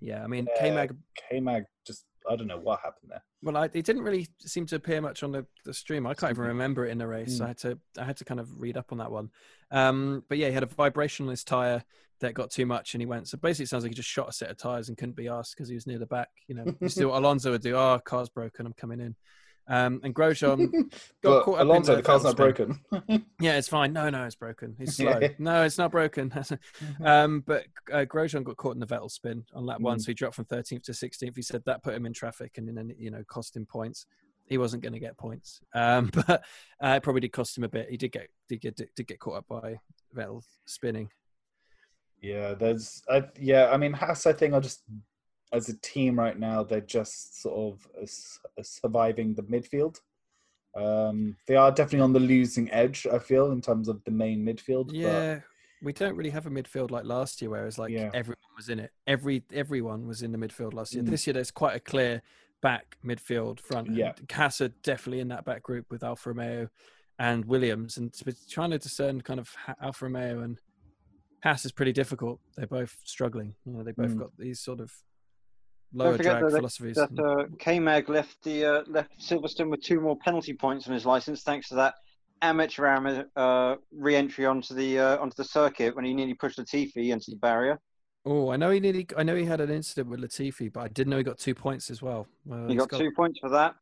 Yeah, I mean, Yeah. K Mag. K Mag just I don't know what happened there. Well, I, it didn't really seem to appear much on the, the stream. I can't even remember it in the race. Mm. I had to I had to kind of read up on that one. Um, but yeah, he had a vibration on his tire that got too much, and he went. So basically, it sounds like he just shot a set of tires and couldn't be asked because he was near the back. You know, you see what Alonso would do. Oh, car's broken. I'm coming in. Um, and Grosjean [LAUGHS] got caught up in Alonso, the the car's not broken. [LAUGHS] Yeah, it's fine. No, no, it's broken. He's slow. no, it's not broken. [LAUGHS] um, but uh, Grosjean got caught in the Vettel spin on lap one, Mm. so he dropped from 13th to 16th. He said that put him in traffic and then you know cost him points. He wasn't going to get points, um, but uh, it probably did cost him a bit. He did get did get did get caught up by Vettel spinning. Yeah, there's, I, yeah. I mean, Haas. I think are just as a team right now. They're just sort of surviving the midfield. Um, they are definitely on the losing edge. I feel in terms of the main midfield. Yeah, we don't really have a midfield like last year, whereas like Yeah. everyone was in it. Every everyone was in the midfield last year. Mm. This year, there's quite a clear back midfield front. Yeah. are definitely in that back group with Alfa Romeo and Williams, and trying to discern kind of Alfa Romeo and Haas is pretty difficult. They're both struggling. You know, they both Mm. got these sort of lower forget drag that- philosophies. that uh, K-Mag left the uh, left Silverstone with two more penalty points on his license thanks to that amateur ama- uh, re-entry onto the uh, onto the circuit when he nearly pushed Latifi into the barrier. oh, I know he nearly. I know he had an incident with Latifi, but I didn't know he got two points as well. Well, He he's got two points for that.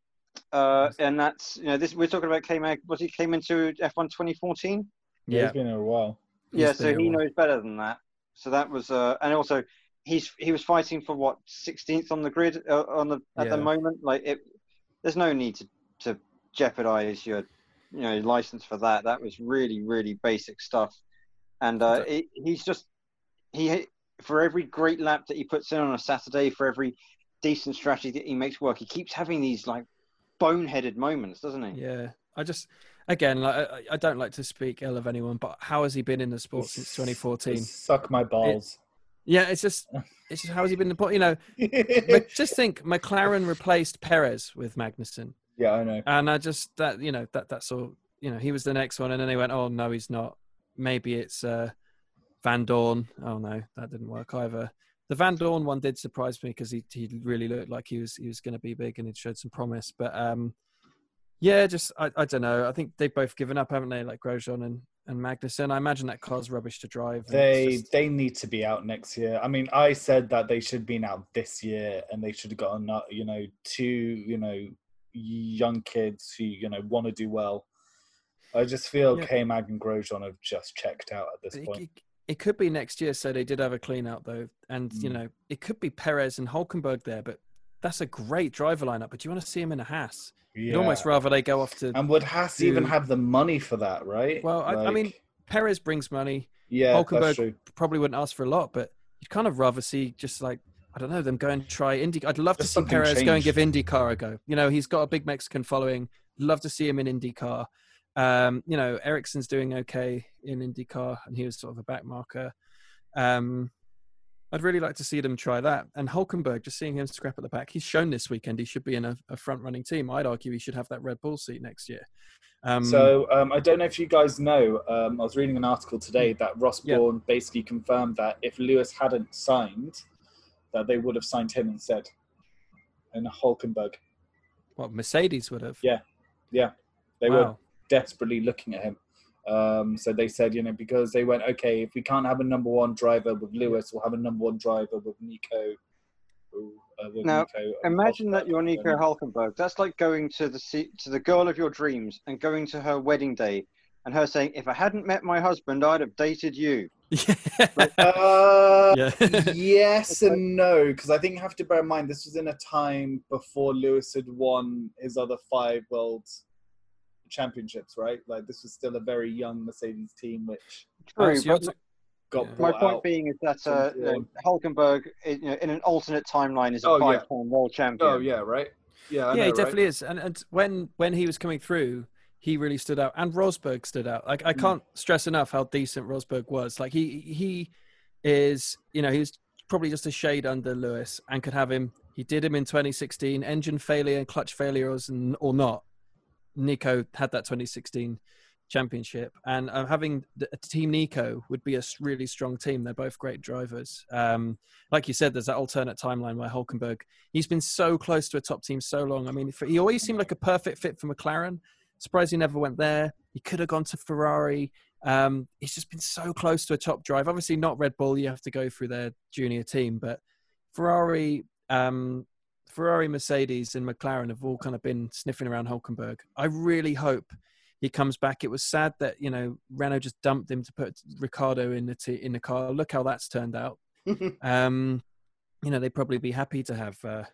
Uh, and that's you know this we're talking about K-Mag. Was he came into F1 2014? yeah, Yeah, it's been a while. yeah, so he knows better than that. So that was uh, and also he's he was fighting for what 16th on the grid uh, on the at the moment. Like it, there's no need to to jeopardize your you know license for that. That was really really basic stuff. And uh, But- he, he's just he for every great lap that he puts in on a Saturday, for every decent strategy that he makes work, he keeps having these like boneheaded moments, doesn't he? Yeah, I just again, like, I, I don't like to speak ill of anyone, but how has he been in the sport since 2014? Suck my balls. Yeah, it's just, it's just how has he been? the You know, [LAUGHS] but just think, McLaren replaced Perez with Magnussen, yeah, I know. and I just that you know that that's all. You know, he was the next one, and then they went, oh no, he's not. Maybe it's uh, Vandoorne. Oh no, that didn't work either. The Vandoorne one did surprise me because he he really looked like he was he was going to be big and it showed some promise. But um, yeah, just I, I don't know. I think they've both given up, haven't they? Like Grosjean and and Magnussen. I imagine that car's rubbish to drive. They just- they need to be out next year. I mean, I said that they should have been out this year, and they should have gotten you know two you know young kids who you know want to do well. I just feel Yeah. K Mag and Grosjean have just checked out at this it, point. it, it could be next year. So they did have a clean out though, and you Mm. know it could be Perez and Hulkenberg there, but. That's a great driver lineup, but do you want to see him in a Haas? You'd almost rather they go off to. And would Haas even have the money for that, right? Well, I, I mean, Perez brings money. yeah, Hulkenberg that's true. probably wouldn't ask for a lot, but you'd kind of rather see just like I don't know them go and try Indy. I'd love Just to see Perez go and give IndyCar a go. You know, he's got a big Mexican following. Love to see him in IndyCar. Um, you know, Ericsson's doing okay in IndyCar, and he was sort of a back marker. Um, I'd really like to see them try that. And Hulkenberg, just seeing him scrap at the back, he's shown this weekend he should be in a, a front running team. I'd argue he should have that Red Bull seat next year. Um, So um, I don't know if you guys know. Um, I was reading an article today that Ross Yeah. Brawn basically confirmed that if Lewis hadn't signed, that they would have signed him instead, and Hulkenberg. what Mercedes would have. Yeah. Yeah. They were desperately looking at him. Um, so they said, you know, because they went, okay, if we can't have a number one driver with Lewis, we'll have a number one driver with Nico. Who, uh, with Now, Nico Imagine that you're Nico then- Hulkenberg. That's like going to the se- to the girl of your dreams and going to her wedding day and her saying, "If I hadn't met my husband, I'd have dated you." [LAUGHS] Uh, yeah. yes [LAUGHS] and no, because I think you have to bear in mind this was in a time before Lewis had won his other five world championships, right? Like this was still a very young Mercedes team, which True, so but got Yeah. my point out. being is that uh, from you know, Hulkenberg, in, you know, in an alternate timeline, is a Oh, yeah. five-time world champion. Oh yeah, right. Yeah, I yeah, know, he right? definitely is. And and when when he was coming through, he really stood out, and Rosberg stood out. Like I Mm. can't stress enough how decent Rosberg was. Like he he is, you know, he was probably just a shade under Lewis, and could have him. He did him in 2016, engine failure and clutch failures, and or not. Nico had that 2016 championship, and uh, having a team Nico would be a really strong team. They're both great drivers. Um, like you said, there's that alternate timeline where Hulkenberg he's been so close to a top team so long. I mean, he always seemed like a perfect fit for McLaren. Surprised he never went there. He could have gone to Ferrari. Um, he's just been so close to a top drive. Obviously, not Red Bull. You have to go through their junior team, but Ferrari, um, Ferrari, Mercedes, and McLaren have all kind of been sniffing around Hulkenberg. I really hope he comes back. It was sad that you know Renault just dumped him to put Ricciardo in the t- in the car. Look how that's turned out. [LAUGHS] Um, you know, they'd probably be happy to have uh,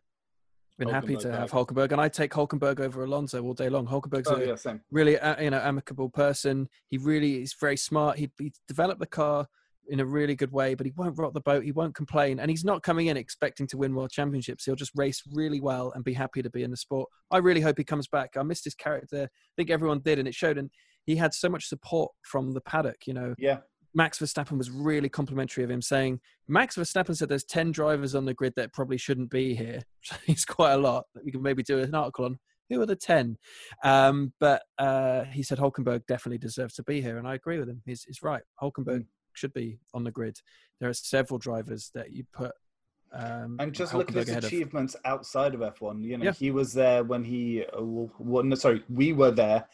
been happy Hulkenberg to have back. Hulkenberg, and I take Hulkenberg over Alonso all day long. Hulkenberg's oh a yeah, really uh, you know amicable person. He really is very smart. He he developed the car in a really good way, but he won't rock the boat. He won't complain, and he's not coming in expecting to win world championships. He'll just race really well and be happy to be in the sport. I really hope he comes back. I missed his character. I think everyone did, and it showed. And he had so much support from the paddock. You know, Yeah, Max Verstappen was really complimentary of him, saying Max Verstappen said there's ten drivers on the grid that probably shouldn't be here. [LAUGHS] So it's quite a lot. that We can maybe do an article on who are the ten. Um, but uh, he said Hulkenberg definitely deserves to be here, and I agree with him. He's, he's right. Hulkenberg Mm. Should be on the grid. There are several drivers that you put. Um, and just look at his ahead of. achievements outside of F1. You know, Yeah. he was there when he, uh, well, no, sorry, we were there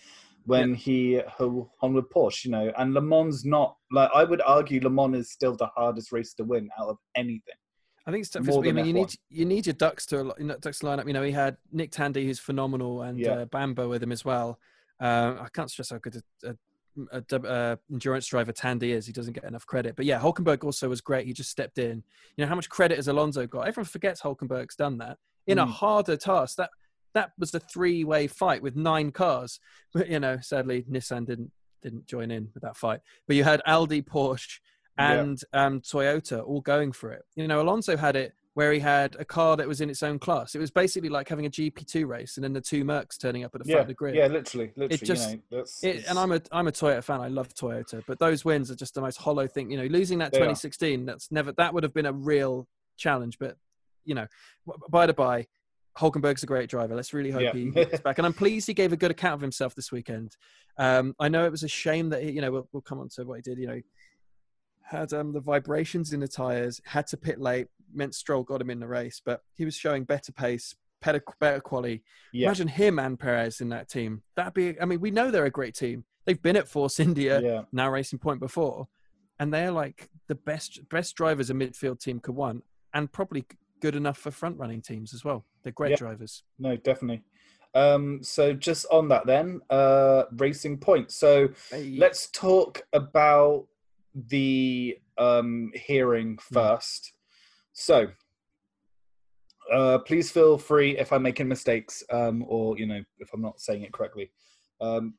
when he ho- won with Porsche. You know, and Le Mans not like I would argue Le Mans is still the hardest race to win out of anything. I think it's tough. I mean, you F1. need you need your ducks to you know, ducks to line up. You know, he had Nick Tandy, who's phenomenal, and Yeah. uh, Bamber with him as well. Uh, I can't stress how good a, a, a uh, endurance driver Tandy is. He doesn't get enough credit. But yeah, Hulkenberg also was great. He just stepped in. You know how much credit has Alonso got? Everyone forgets Hulkenberg's done that in a Mm. harder task. That that was a three way fight with nine cars. [LAUGHS] But you know, sadly, Nissan didn't didn't join in with that fight. But you had Audi, Porsche, Yeah. and um, Toyota all going for it. You know, Alonso had it where he had a car that was in its own class. It was basically like having a GP2 race and then the two Mercs turning up at the front of the grid. yeah, literally, literally. just- you know, that's, It, and I'm a I'm a Toyota fan. I love Toyota, but those wins are just the most hollow thing. You know, losing that They are. 2016, that's never that would have been a real challenge. But you know, by the by, Hulkenberg's a great driver. Let's really hope Yeah. he [LAUGHS] gets back. And I'm pleased he gave a good account of himself this weekend. Um, I know it was a shame that he, you know we'll, we'll come on to what he did. You know, had um, the vibrations in the tires, had to pit late. Meant Stroll got him in the race, but he was showing better pace, better better quality. yeah, Imagine him and Perez in that team. That'd be. I mean, we know they're a great team. They've been at Force India, yeah, now Racing Point before, and they're like the best best drivers a midfield team could want, and probably good enough for front running teams as well. They're great Yeah. drivers. no, definitely. Um, so just on that then, uh, Racing Point. So let's talk about the um, hearing first. So, uh, please feel free if I'm making mistakes um, or you know if I'm not saying it correctly. Um,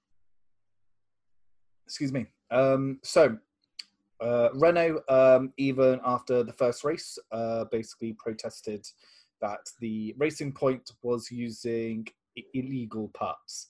excuse me. Um, so, uh, Renault, um, even after the first race, uh, basically protested that the Racing Point was using i- illegal parts.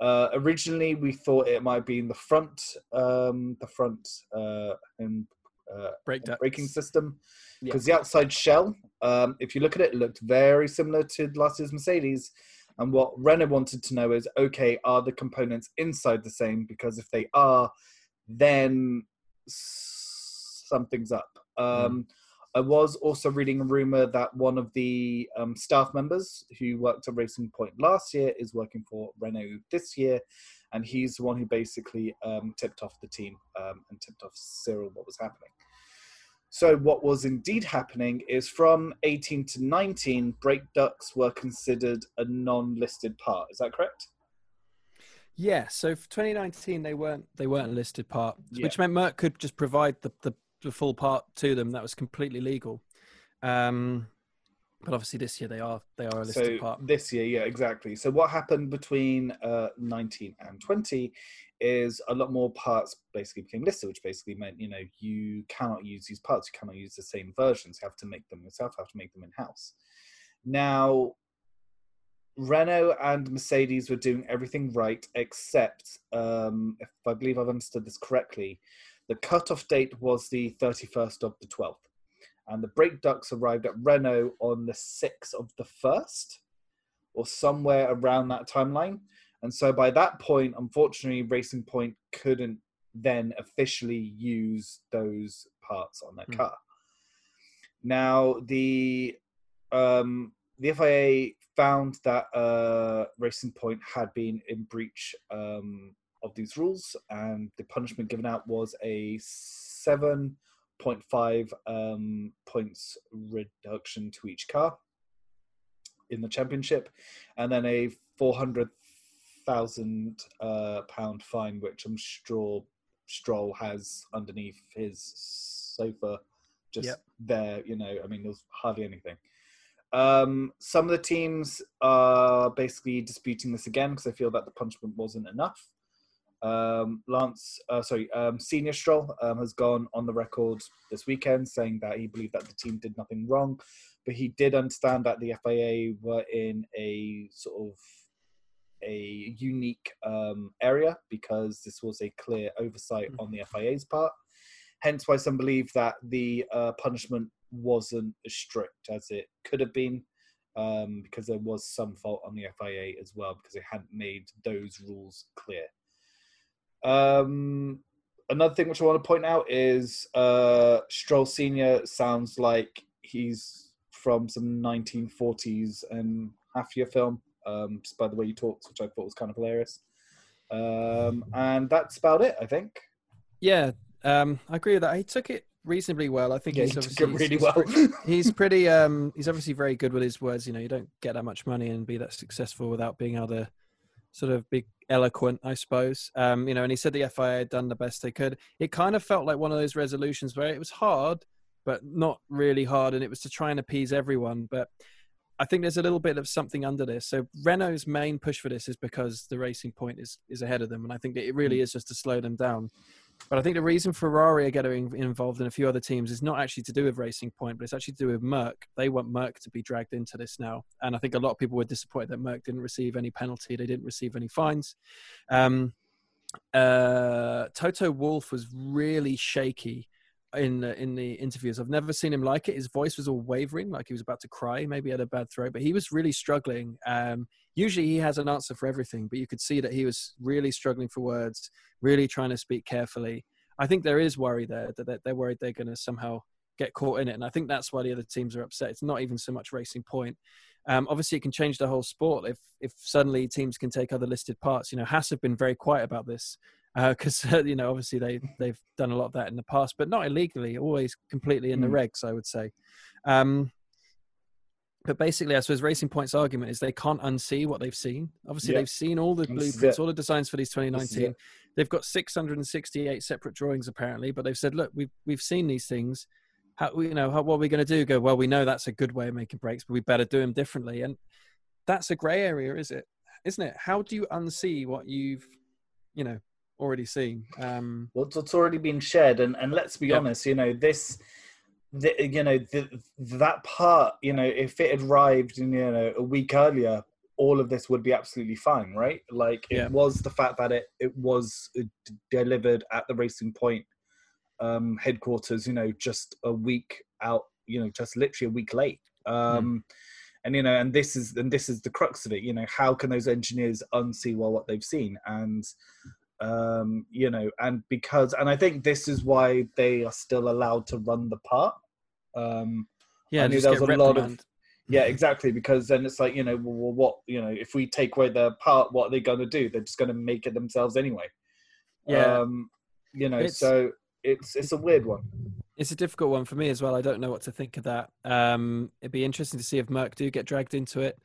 Uh, originally, we thought it might be in the front, um, the front uh, and uh, Brake ducts. braking system, Yeah. because the outside shell, um, if you look at it, it looked very similar to last year's Mercedes. And what Renault wanted to know is, okay, are the components inside the same? Because if they are, then something's up. Um, I was also reading a rumor that one of the um, staff members who worked at Racing Point last year is working for Renault this year, and he's the one who basically um, tipped off the team um, and tipped off Cyril what was happening. So what was indeed happening is from 18 to 19, brake ducts were considered a non-listed part. Is that correct? Yeah, so for 2019 they weren't they weren't a listed part, Yeah. which meant Merc could just provide the, the, the full part to them. That was completely legal. Um, but obviously this year they are they are a listed so part. this year, yeah, exactly. So what happened between uh, 19 and 20 is a lot more parts basically became listed, which basically meant you know you cannot use these parts, you cannot use the same versions. You have to make them yourself. Have to make them in house. Now, Renault and Mercedes were doing everything right, except um, if I believe I've understood this correctly, the cutoff date was the 31st of the 12th and the brake ducts arrived at Renault on the 6th of the 1st or somewhere around that timeline. And so by that point, unfortunately, Racing Point couldn't then officially use those parts on their Hmm. car. Now, the um, the FIA found that uh, Racing Point had been in breach um, of these rules, and the punishment given out was a seven point five um, points reduction to each car in the championship, and then a 400,000 uh, pound fine, which I'm sure Stroll has underneath his sofa, just Yep. there. You know, I mean, there's hardly anything. Um, some of the teams are basically disputing this again because they feel that the punishment wasn't enough. Um, Lance, uh, sorry, um, Senior Stroll um, has gone on the record this weekend saying that he believed that the team did nothing wrong, but he did understand that the FIA were in a sort of a unique um, area because this was a clear oversight on the FIA's part. Hence, why some believe that the uh, punishment wasn't as strict as it could have been, um, because there was some fault on the FIA as well because they hadn't made those rules clear. Um, another thing which I want to point out is uh, Stroll Senior sounds like he's from some 1940s and half year film, um, just by the way he talks, which I thought was kind of hilarious. Um, and that's about it, I think. Yeah, um, I agree with that. He took it reasonably well. I think Yeah, he's he took obviously it really he's, well. [LAUGHS] he's pretty um he's obviously very good with his words you know you don't get that much money and be that successful without being able to sort of be eloquent i suppose um you know and he said the fia had done the best they could it kind of felt like one of those resolutions where it was hard but not really hard and it was to try and appease everyone but I think there's a little bit of something under this. So Renault's main push for this is because the Racing Point is is ahead of them, and I think it really is just to slow them down. But I think the reason Ferrari are getting involved in a few other teams is not actually to do with Racing Point, but it's actually to do with Merc. They want Merc to be dragged into this now, and I think a lot of people were disappointed that Merc didn't receive any penalty. They didn't receive any fines. Um, uh, Toto Wolff was really shaky in the, in the interviews. I've never seen him like it. His voice was all wavering, like he was about to cry. Maybe he had a bad throat, but he was really struggling. Um, usually he has an answer for everything, but you could see that he was really struggling for words, really trying to speak carefully. I think there is worry there that they're, worried they're going to somehow get caught in it, and I think that's why the other teams are upset. It's not even so much Racing Point. Um, obviously, it can change the whole sport if if suddenly teams can take other listed parts. You know, Haas have been very quiet about this [LAUGHS] because uh, you know obviously they they've done a lot of that in the past, but not illegally. Always completely in the Mm. regs, I would say. Um, but basically, I suppose Racing Point's argument is they can't unsee what they've seen. Obviously, Yeah. they've seen all the blueprints, all the designs for these 2019. They've got 668 separate drawings apparently, but they've said, look, we've we've seen these things. How you know how, what are we going to do? Go well. We know that's a good way of making brakes, but we better do them differently. And that's a grey area, is it? Isn't it? How do you unsee what you've, you know, already seen? Um, What's already been shared, and and let's be Yep. honest, you know this, the, you know the, that part, you know, if it had arrived, in, you know, a week earlier, all of this would be absolutely fine, right? Like it Yeah. was the fact that it it was uh, d- delivered at the Racing Point um, headquarters, you know, just a week out, you know, just literally a week late. Um, And you know, and this is and this is the crux of it. You know, how can those engineers unsee well what they've seen? And um, you know, and because, and I think this is why they are still allowed to run the part. Um, yeah, I knew there was a lot of- yeah, exactly. Because then it's like, you know, well, well, what, you know, if we take away their part, what are they going to do? They're just going to make it themselves anyway. Yeah. Um, you know, It's- so it's it's a weird one. It's a difficult one for me as well. I don't know what to think of that. Um, it'd be interesting to see if Merc do get dragged into it.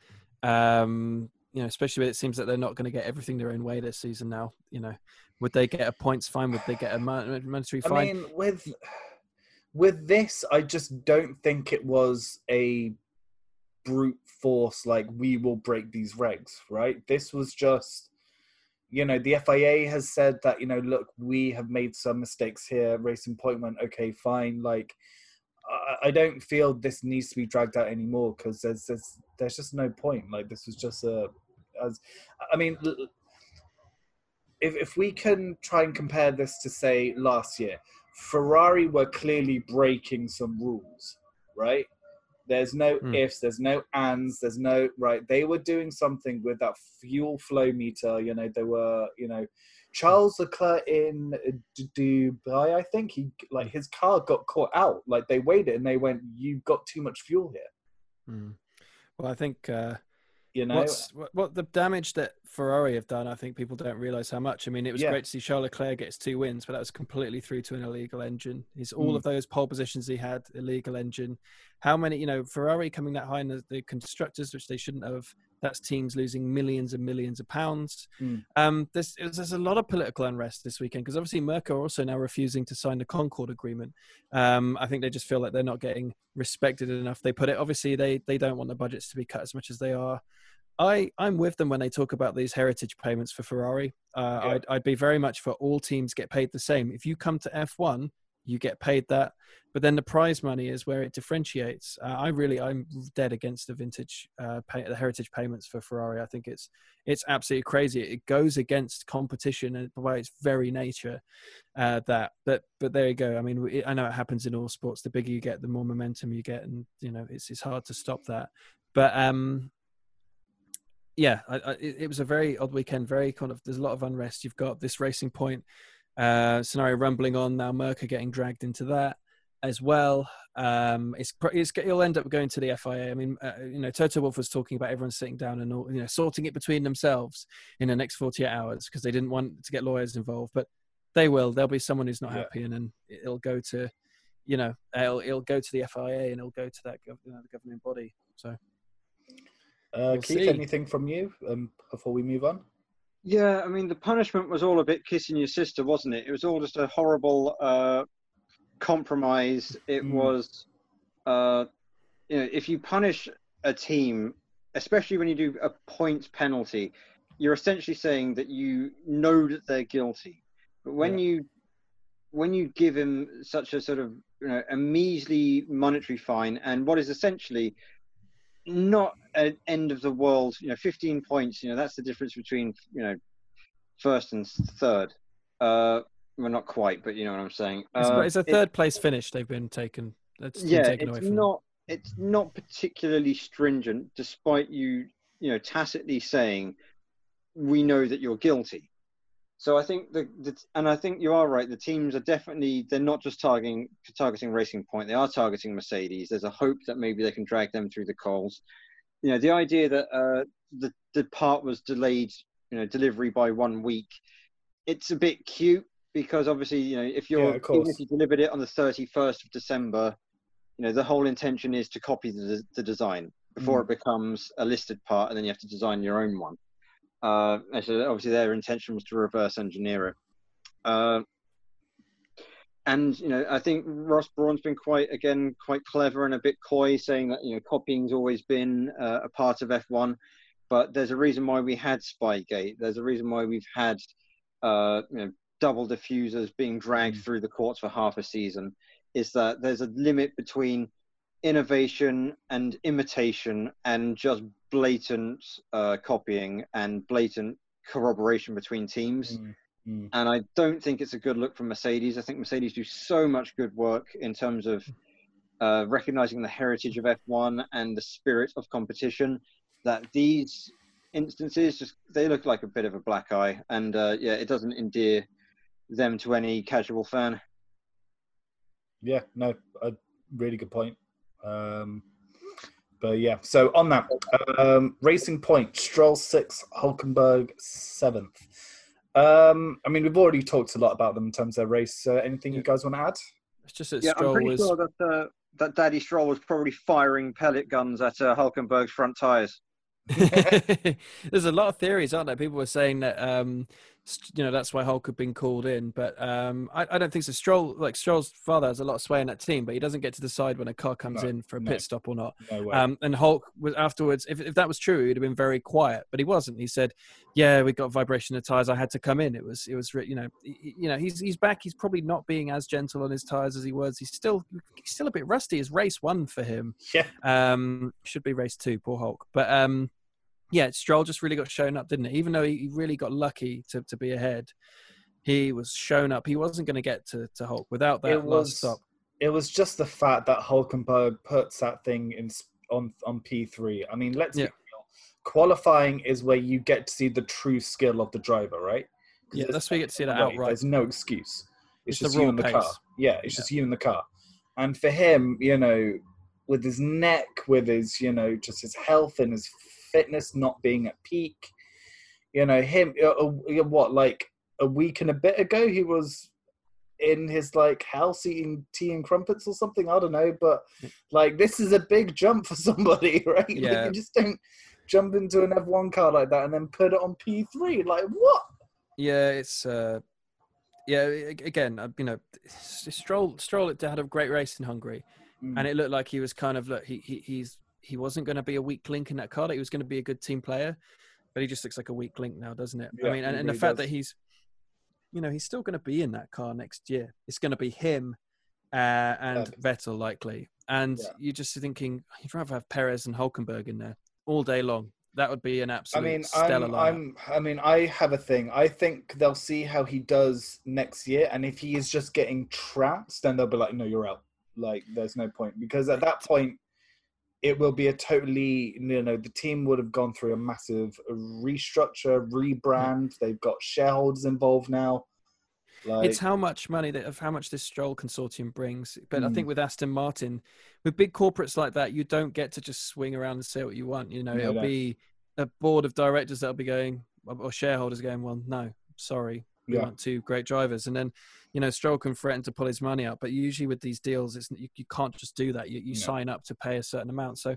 Um, you know, especially when it seems that they're not going to get everything their own way this season now. You know, would they get a points fine? Would they get a monetary fine? I mean, with with this, I just don't think it was a brute force like we will break these regs, right? This was just you know, the FIA has said that, you know, look, we have made some mistakes here. Racing Point went, okay, fine. Like, I, I don't feel this needs to be dragged out anymore because there's, there's there's just no point. Like, this was just a, as, I mean, if if we can try and compare this to say last year, Ferrari were clearly breaking some rules, right? There's no mm. ifs, there's no ands, there's no right. They were doing something with that fuel flow meter. You know, they were, you know, Charles Leclerc in Dubai, I think he like his car got caught out. Like they weighed it and they went, "You've got too much fuel here." Mm. Well, I think uh, you know What's, what the damage that Ferrari have done. I think people don't realize how much. I mean, it was yeah. great to see Charles Leclerc gets two wins, but that was completely through to an illegal engine. He's all mm. of those pole positions he had illegal engine. How many? You know, Ferrari coming that high in the, the constructors, which they shouldn't have. That's teams losing millions and millions of pounds. Mm. Um, there's, there's a lot of political unrest this weekend because obviously Merc are also now refusing to sign the Concord Agreement. Um, I think they just feel like they're not getting respected enough. They put it obviously they they don't want the budgets to be cut as much as they are. I I'm with them when they talk about these heritage payments for Ferrari. Uh, yeah. I'd I'd be very much for all teams get paid the same. If you come to F1, you get paid that, but then the prize money is where it differentiates. Uh, I really I'm dead against the vintage uh, pay, the heritage payments for Ferrari. I think it's it's absolutely crazy. It goes against competition and by its very nature. Uh, that but but there you go. I mean, I know it happens in all sports. The bigger you get, the more momentum you get, and you know it's it's hard to stop that. But um, yeah, I, I, it was a very odd weekend. Very kind of there's a lot of unrest. You've got this racing point uh, scenario rumbling on now. Mercer getting dragged into that as well. Um, it's, it's it'll end up going to the FIA. I mean, uh, you know, Toto Wolff was talking about everyone sitting down and you know sorting it between themselves in the next 48 hours because they didn't want to get lawyers involved, but they will. There'll be someone who's not yeah. happy, and then it'll go to, you know, it'll, it'll go to the FIA and it'll go to that you know, the governing body. So. Uh, we'll Keith, see. anything from you um, before we move on? Yeah, I mean, the punishment was all a bit kissing your sister, wasn't it? It was all just a horrible uh, compromise. It mm. was, uh, you know, if you punish a team, especially when you do a points penalty, you're essentially saying that you know that they're guilty. But when yeah. you when you give him such a sort of you know a measly monetary fine and what is essentially not an end of the world. You know, 15 points. You know, that's the difference between you know first and third. Uh, well, not quite, but you know what I'm saying. Uh, it's, a third it, place finish. They've been taken. That's yeah, taken it's not. Them. It's not particularly stringent, despite you you know tacitly saying we know that you're guilty. So I think the, the, and I think you are right. The teams are definitely they're not just targeting targeting Racing Point. They are targeting Mercedes. There's a hope that maybe they can drag them through the coals. You know, the idea that uh, the the part was delayed, you know, delivery by one week. It's a bit cute because obviously, you know, if you're yeah, even if you delivered it on the 31st of December, you know, the whole intention is to copy the, the design before mm. it becomes a listed part, and then you have to design your own one. Uh, so obviously their intention was to reverse engineer it. Uh, and you know, I think Ross Brawn's been quite again quite clever and a bit coy, saying that you know copying's always been uh, a part of F1, but there's a reason why we had Spygate. There's a reason why we've had uh, you know double diffusers being dragged mm. through the courts for half a season. Is that there's a limit between innovation and imitation and just blatant uh, copying and blatant corroboration between teams. Mm, mm. And I don't think it's a good look for Mercedes. I think Mercedes do so much good work in terms of uh, recognizing the heritage of F1 and the spirit of competition that these instances just they look like a bit of a black eye and uh, yeah it doesn't endear them to any casual fan yeah no a really good point um, but yeah, so on that, um, Racing Point, Stroll six, Hulkenberg seventh. Um, I mean, we've already talked a lot about them in terms of their race. Uh, anything you guys want to add? It's just that Yeah, I'm Stroll pretty was. sure that uh, that Daddy Stroll was probably firing pellet guns at uh, Hulkenberg's front tires. [LAUGHS] [LAUGHS] There's a lot of theories, aren't there? People were saying that um, st- you know that's why Hulk had been called in, but um, I, I don't think so. Stroll, like Stroll's father, has a lot of sway in that team, but he doesn't get to decide when a car comes No, in for a no. pit stop or not. No. Um, and Hulk was afterwards. If, if that was true, he'd have been very quiet, but he wasn't. He said, "Yeah, we got vibration in the tires. I had to come in. It was, it was, you know, he- you know, he's he's back. He's probably not being as gentle on his tires as he was. He's still he's still a bit rusty. His race one for him. yeah. Um, should be race two, poor Hulk. But um, yeah, Stroll just really got shown up, didn't it? Even though he really got lucky to, to be ahead, he was shown up. He wasn't going to get to, to Hulk without that it was stop. it was just the fact that Hulkenberg puts that thing in on on P three. I mean, let's Yeah. be real. Qualifying is where you get to see the true skill of the driver, right? Yeah, that's where you get to see that outright. There's no excuse. It's, It's just you in the pace. car. Yeah, it's Yeah. just you in the car. And for him, you know, with his neck, with his, you know, just his health and his fitness not being at peak, you know, him, uh, uh, what, like a week and a bit ago, he was in his like house eating tea and crumpets or something. I don't know, but like this is a big jump for [LAUGHS] somebody, right? Like, you just don't jump into an F1 car like that and then put it on P3. Like what? Yeah, it's uh, yeah. Again, uh, you know, Stroll Stroll had a great race in Hungary, Mm. and it looked like he was kind of look. He, he he's he wasn't going to be a weak link in that car. He was going to be a good team player, but he just looks like a weak link now, doesn't it? Yeah, I mean, and, and the fact does. that he's, you know, he's still going to be in that car next year. It's going to be him uh, and Vettel likely, and Yeah. you're just thinking you'd rather have Perez and Hulkenberg in there all day long. That would be an I absolute mean, stellar I'm. I'm, I mean, I have a thing. I think they'll see how he does next year, and if he is just getting trounced, then they'll be like, "No, you're out." Like, there's no point because at that point, it will be a totally, you know, the team would have gone through a massive restructure, rebrand. They've got shareholders involved now. Like, it's how much money that of how much this Stroll consortium brings. But I Mm. think with Aston Martin, with big corporates like that, you don't get to just swing around and say what you want. You know, No, it'll no. be a board of directors that'll be going, or shareholders going, well, no, sorry, we Yeah. want two great drivers, and then you know Stroll can threaten to pull his money out. But usually with these deals, it's you, you can't just do that. You you No. sign up to pay a certain amount. So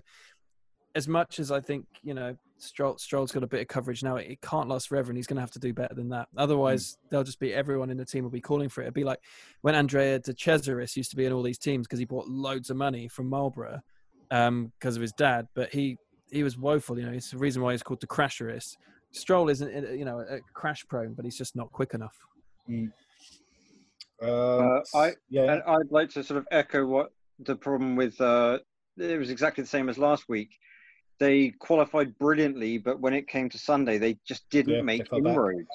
as much as I think you know Stroll, Stroll's got a bit of coverage now, it, can't last forever, and he's going to have to do better than that. Otherwise, they'll just be everyone in the team will be calling for it. It'd be like when Andrea de Cesaris used to be in all these teams because he bought loads of money from Marlboro because of his dad, but he he was woeful. You know, it's the reason why he's called the crasherist. Stroll isn't you know a crash prone, but he's just not quick enough. um, Uh, I- yeah, And I'd like to sort of echo what the problem with uh, it was exactly the same as last week. They qualified brilliantly, but when it came to Sunday, they just didn't Yeah, make inroads.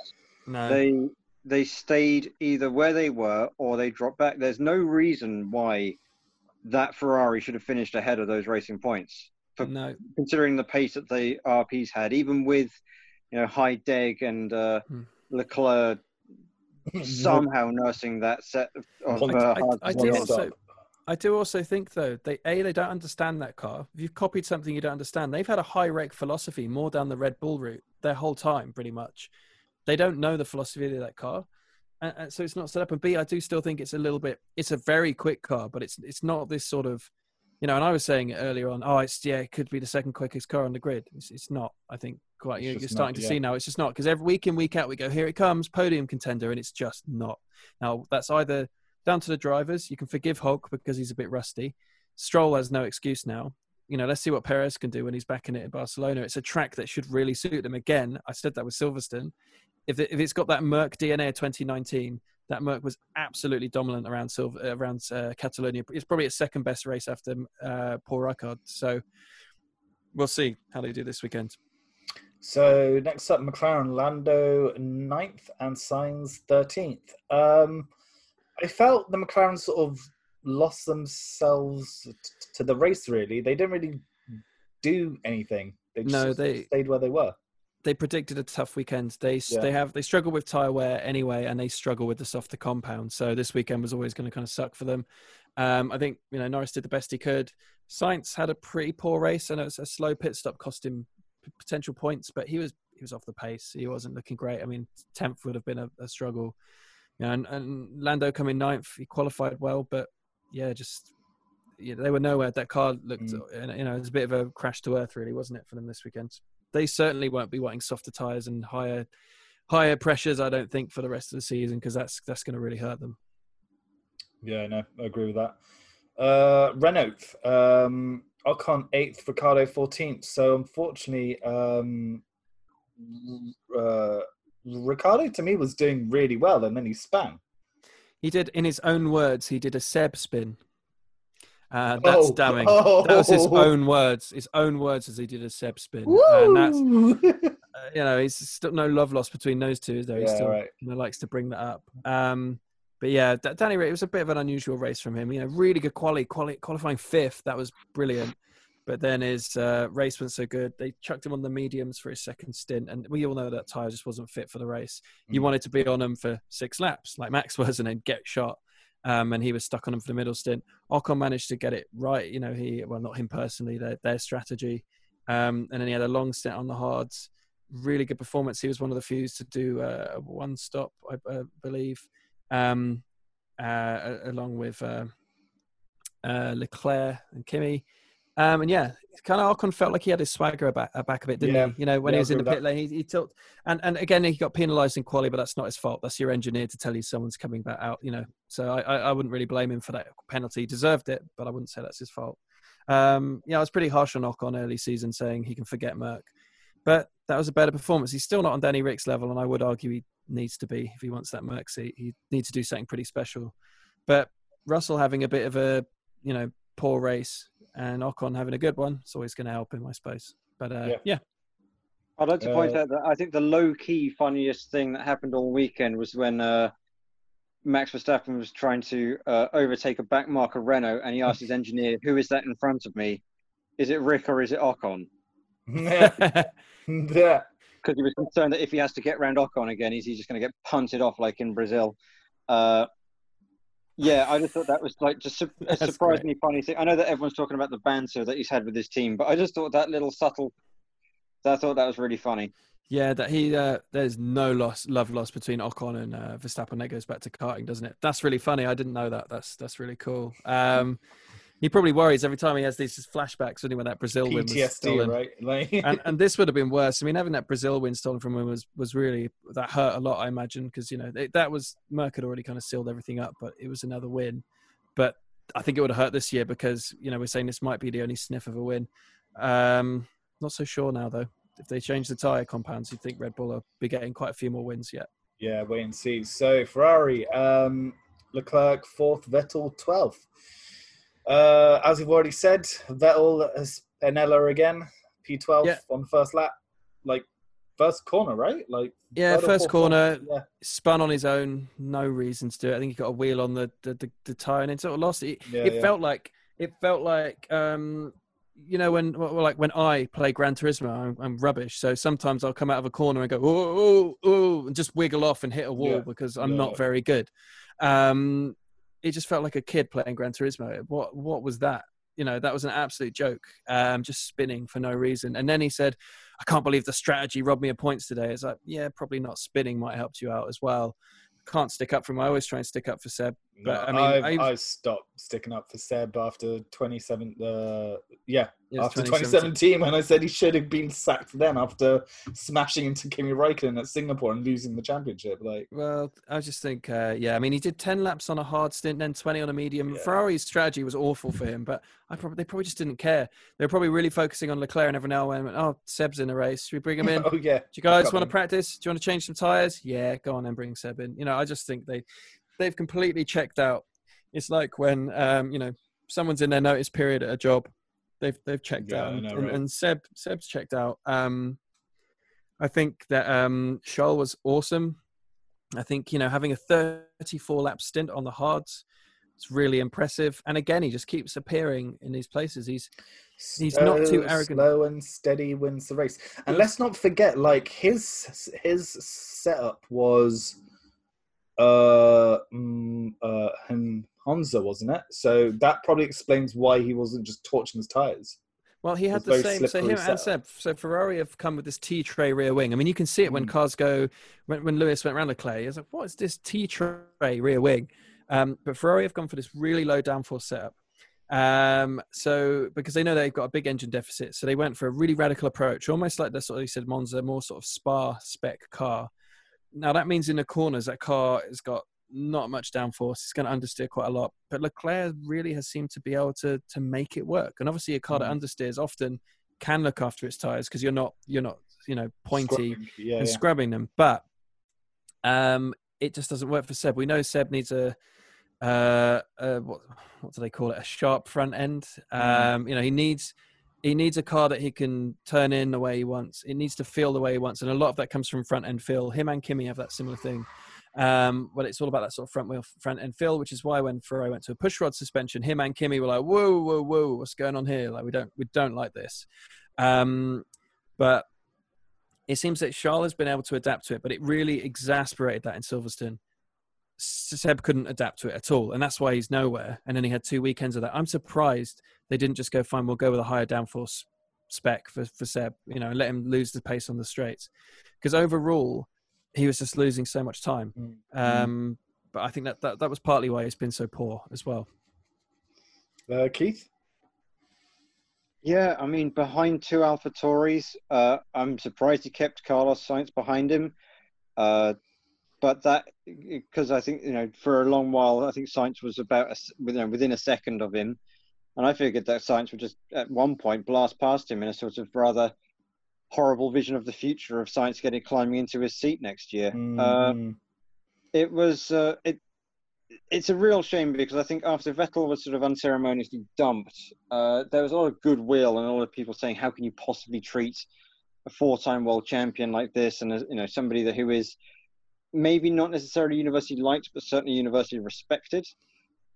No, They they stayed either where they were or they dropped back. There's no reason why that Ferrari should have finished ahead of those racing points, for- no, considering the pace that the RPs had, even with you know Heidegg and uh, Hmm. Leclerc [LAUGHS] somehow nursing that set of, of uh, I, hard I do also. I do also think though they a they don't understand that car. If you've copied something you don't understand, they've had a high rake philosophy more down the Red Bull route their whole time, pretty much. They don't know the philosophy of that car, and, and so it's not set up. And B, I do still think it's a little bit. It's a very quick car, but it's it's not this sort of, you know. And I was saying it earlier on. Oh, it's yeah, it could be the second quickest car on the grid. It's, it's not. I think quite. You're, you're starting not, to see now. It's just not because every week in week out we go here it comes podium contender, and it's just not. Now that's either down to the drivers. You can forgive Hulk because he's a bit rusty. Stroll has no excuse now. You know, let's see what Perez can do when he's back in it in Barcelona. It's a track that should really suit him. Again, I said that with Silverstone. If, it, if it's got that Merc DNA of 2019, that Merc was absolutely dominant around Silver, around uh, Catalonia. It's probably its second best race after uh, Paul Ricard. So we'll see how they do this weekend. So next up, McLaren Lando 9th and Sainz 13th. Um, I felt the McLaren sort of lost themselves t- to the race. Really, they didn't really do anything. They just No, they- stayed where they were. they predicted a tough weekend. They Yeah. they have they struggle with tire wear anyway, and they struggle with the softer compound. So this weekend was always going to kind of suck for them. Um, I think you know Norris did the best he could. Sainz had a pretty poor race, and it was a slow pit stop cost him potential points, but he was he was off the pace. He wasn't looking great. I mean, tenth would have been a, a struggle. You know, and, and Lando coming ninth, he qualified well, but yeah, just they were nowhere. That car looked, Mm. you know, it was a bit of a crash to earth, really, wasn't it, for them this weekend? They certainly won't be wanting softer tires and higher higher pressures. I don't think for the rest of the season because that's that's going to really hurt them. Yeah, no, I agree with that. Uh, Renault, um, Ocon eighth, Ricciardo fourteenth. So unfortunately, um, uh, Ricciardo to me was doing really well, and then he span. He did, in his own words, he did a Seb spin. Uh, that's Oh, damning. oh. That was his own words. His own words as he did a Seb spin. And that's, [LAUGHS] uh, you know, he's still no love lost between those two, though. He Yeah, still right. you know, likes to bring that up. Um, but yeah, Danny it was a bit of an unusual race from him. You know, really good quality, quali- qualifying fifth. That was brilliant. But then his uh, race went so good, they chucked him on the mediums for his second stint. And we all know that tyre just wasn't fit for the race. You Mm. wanted to be on him for six laps, like Max [LAUGHS] was, and then get shot. Um, and he was stuck on him for the middle stint. Ocon managed to get it right. You know, he, well, not him personally, their, their strategy. Um, and then he had a long stint on the hards. Really good performance. He was one of the few to do uh, a one stop, I uh, believe, um, uh, along with uh, uh, Leclerc and Kimi. Um, and yeah, kind of Ocon felt like he had his swagger back, back a bit, didn't Yeah. he? You know, when Yeah, he was in the pit lane, he, he tilted. And, and again, he got penalised in quali, but that's not his fault. That's your engineer to tell you someone's coming back out, you know. So I, I, I wouldn't really blame him for that penalty. He deserved it, but I wouldn't say that's his fault. Um, yeah, I was pretty harsh on Ocon early season saying he can forget Merc. But that was a better performance. He's still not on Danny Rick's level, and I would argue he needs to be if he wants that Merc seat. He needs to do something pretty special. But Russell having a bit of a, you know, poor race and Ocon having a good one, it's always going to help him, I suppose. But uh, Yeah. yeah. I'd like to point Uh, out that I think the low key funniest thing that happened all weekend was when uh, Max Verstappen was trying to uh, overtake a back marker Renault and he asked his [LAUGHS] engineer, Who is that in front of me? Is it Rick or is it Ocon? [LAUGHS] yeah. Because he was concerned that if he has to get round Ocon again, is he just going to get punted off like in Brazil? Uh, yeah, I just thought that was like just a [LAUGHS] That's surprisingly funny thing. I know that everyone's talking about the banter that he's had with his team, but I just thought that little subtle. I thought that was really funny. Yeah, that he uh, there's no loss love lost between Ocon and uh, Verstappen. That goes back to karting, doesn't it? That's really funny. I didn't know that. That's that's really cool. Um, he probably worries every time he has these flashbacks when he when that Brazil win was stolen. right? [LAUGHS] Like, and and this would have been worse. I mean, having that Brazil win stolen from him was was really that hurt a lot. I imagine because you know it, that was Merc had already kind of sealed everything up, but it was another win. But I think it would have hurt this year because you know we're saying this might be the only sniff of a win. Um, not so sure now though. If they change the tire compounds, you'd think Red Bull will be getting quite a few more wins yet. Yeah, wait and see. So Ferrari, um, Leclerc fourth, Vettel twelfth. Uh, as we've already said, Vettel has Penella again, P twelve Yeah. on the first lap, like first corner, right? Like Yeah, first corner, Yeah, spun on his own, no reason to do it. I think he got a wheel on the the, the, the tire and it sort of lost it. yeah, it felt like it felt like um you know when well, like when I play Gran Turismo, I'm, I'm rubbish. So sometimes I'll come out of a corner and go oh oh oh and just wiggle off and hit a wall because I'm not very good. Um, it just felt like a kid playing Gran Turismo. What what was that? You know, that was an absolute joke. Um, just spinning for no reason. And then he said, "I can't believe the strategy robbed me of points today." It's like, yeah, probably not spinning might helped you out as well. Can't stick up for him. I always try and stick up for Seb. No, I mean, I've- I stopped sticking up for Seb after 27. Uh, yeah, after 2017. 2017, when I said he should have been sacked then after smashing into Kimi Räikkönen at Singapore and losing the championship. Like, Well, I just think, uh, yeah. I mean, he did ten laps on a hard stint, then twenty on a medium. Yeah. Ferrari's strategy was awful for him, but I probably they probably just didn't care. They were probably really focusing on Leclerc, and every now and then, oh, Seb's in a race. Should we bring him in? [LAUGHS] Oh yeah, Do you guys want to practice? Do you want to change some tires? Yeah, go on and bring Seb in. You know, I just think they they've completely checked out. It's like when um, you know someone's in their notice period at a job. They've they've checked Yeah, out, I and, know, right? and Seb Seb's checked out. Um, I think that um, Scholl was awesome. I think you know having a 34 lap stint on the hards, it's really impressive. And again, he just keeps appearing in these places. He's He's not too arrogant. Slow and steady wins the race. And let's not forget, like his his setup was uh, mm, uh Monza, wasn't it? So that probably explains why he wasn't just torching his tires. well, he had the same. So him and. Seb. So Ferrari have come with this T tray rear wing. I mean, you can see it when Mm. cars go. When, when Lewis went around Leclerc, he was like, "What is this T tray rear wing?" Um, but Ferrari have gone for this really low downforce setup. Um, so because they know they've got a big engine deficit, so they went for a really radical approach, almost like the sort of you said Monza, more sort of Spa spec car. Now that means in the corners that car has got not much downforce. It's going to understeer quite a lot. But Leclerc really has seemed to be able to to make it work. And obviously, a car that Mm. understeers often can look after its tires because you're not you're not you know pointy Scrubbing, Yeah, and yeah. scrubbing them. But um, it just doesn't work for Seb. We know Seb needs a uh, uh what what do they call it? A sharp front end. Um, you know, he needs he needs a car that he can turn in the way he wants. It needs to feel the way he wants, and a lot of that comes from front end feel. Him and Kimi have that similar thing. Um, but it's all about that sort of front wheel, front end feel, which is why when Ferrari went to a push rod suspension, him and Kimi were like, "Whoa, whoa, whoa, what's going on here? Like, we don't, we don't like this." Um, but it seems that Charles has been able to adapt to it, but it really exasperated that in Silverstone. Seb couldn't adapt to it at all, and that's why he's nowhere. And then he had two weekends of that. I'm surprised they didn't just go fine. We'll go with a higher downforce spec for for Seb, you know, and let him lose the pace on the straights. Because overall, he was just losing so much time. Mm. Um, but I think that, that that was partly why he's been so poor as well. Uh, Keith? Yeah, I mean, behind two AlphaTauris, uh, I'm surprised he kept Carlos Sainz behind him. Uh, but that, because I think, you know, for a long while, I think Sainz was about a you know, within a second of him. And I figured that Sainz would just, at one point, blast past him in a sort of rather horrible vision of the future of Sainz getting climbing into his seat next year. Mm, it was uh, it it's a real shame because I think after Vettel was sort of unceremoniously dumped, uh, there was a lot of goodwill and a lot of people saying, "How can you possibly treat a four-time world champion like this?" And you know, somebody that who is maybe not necessarily universally liked, but certainly universally respected.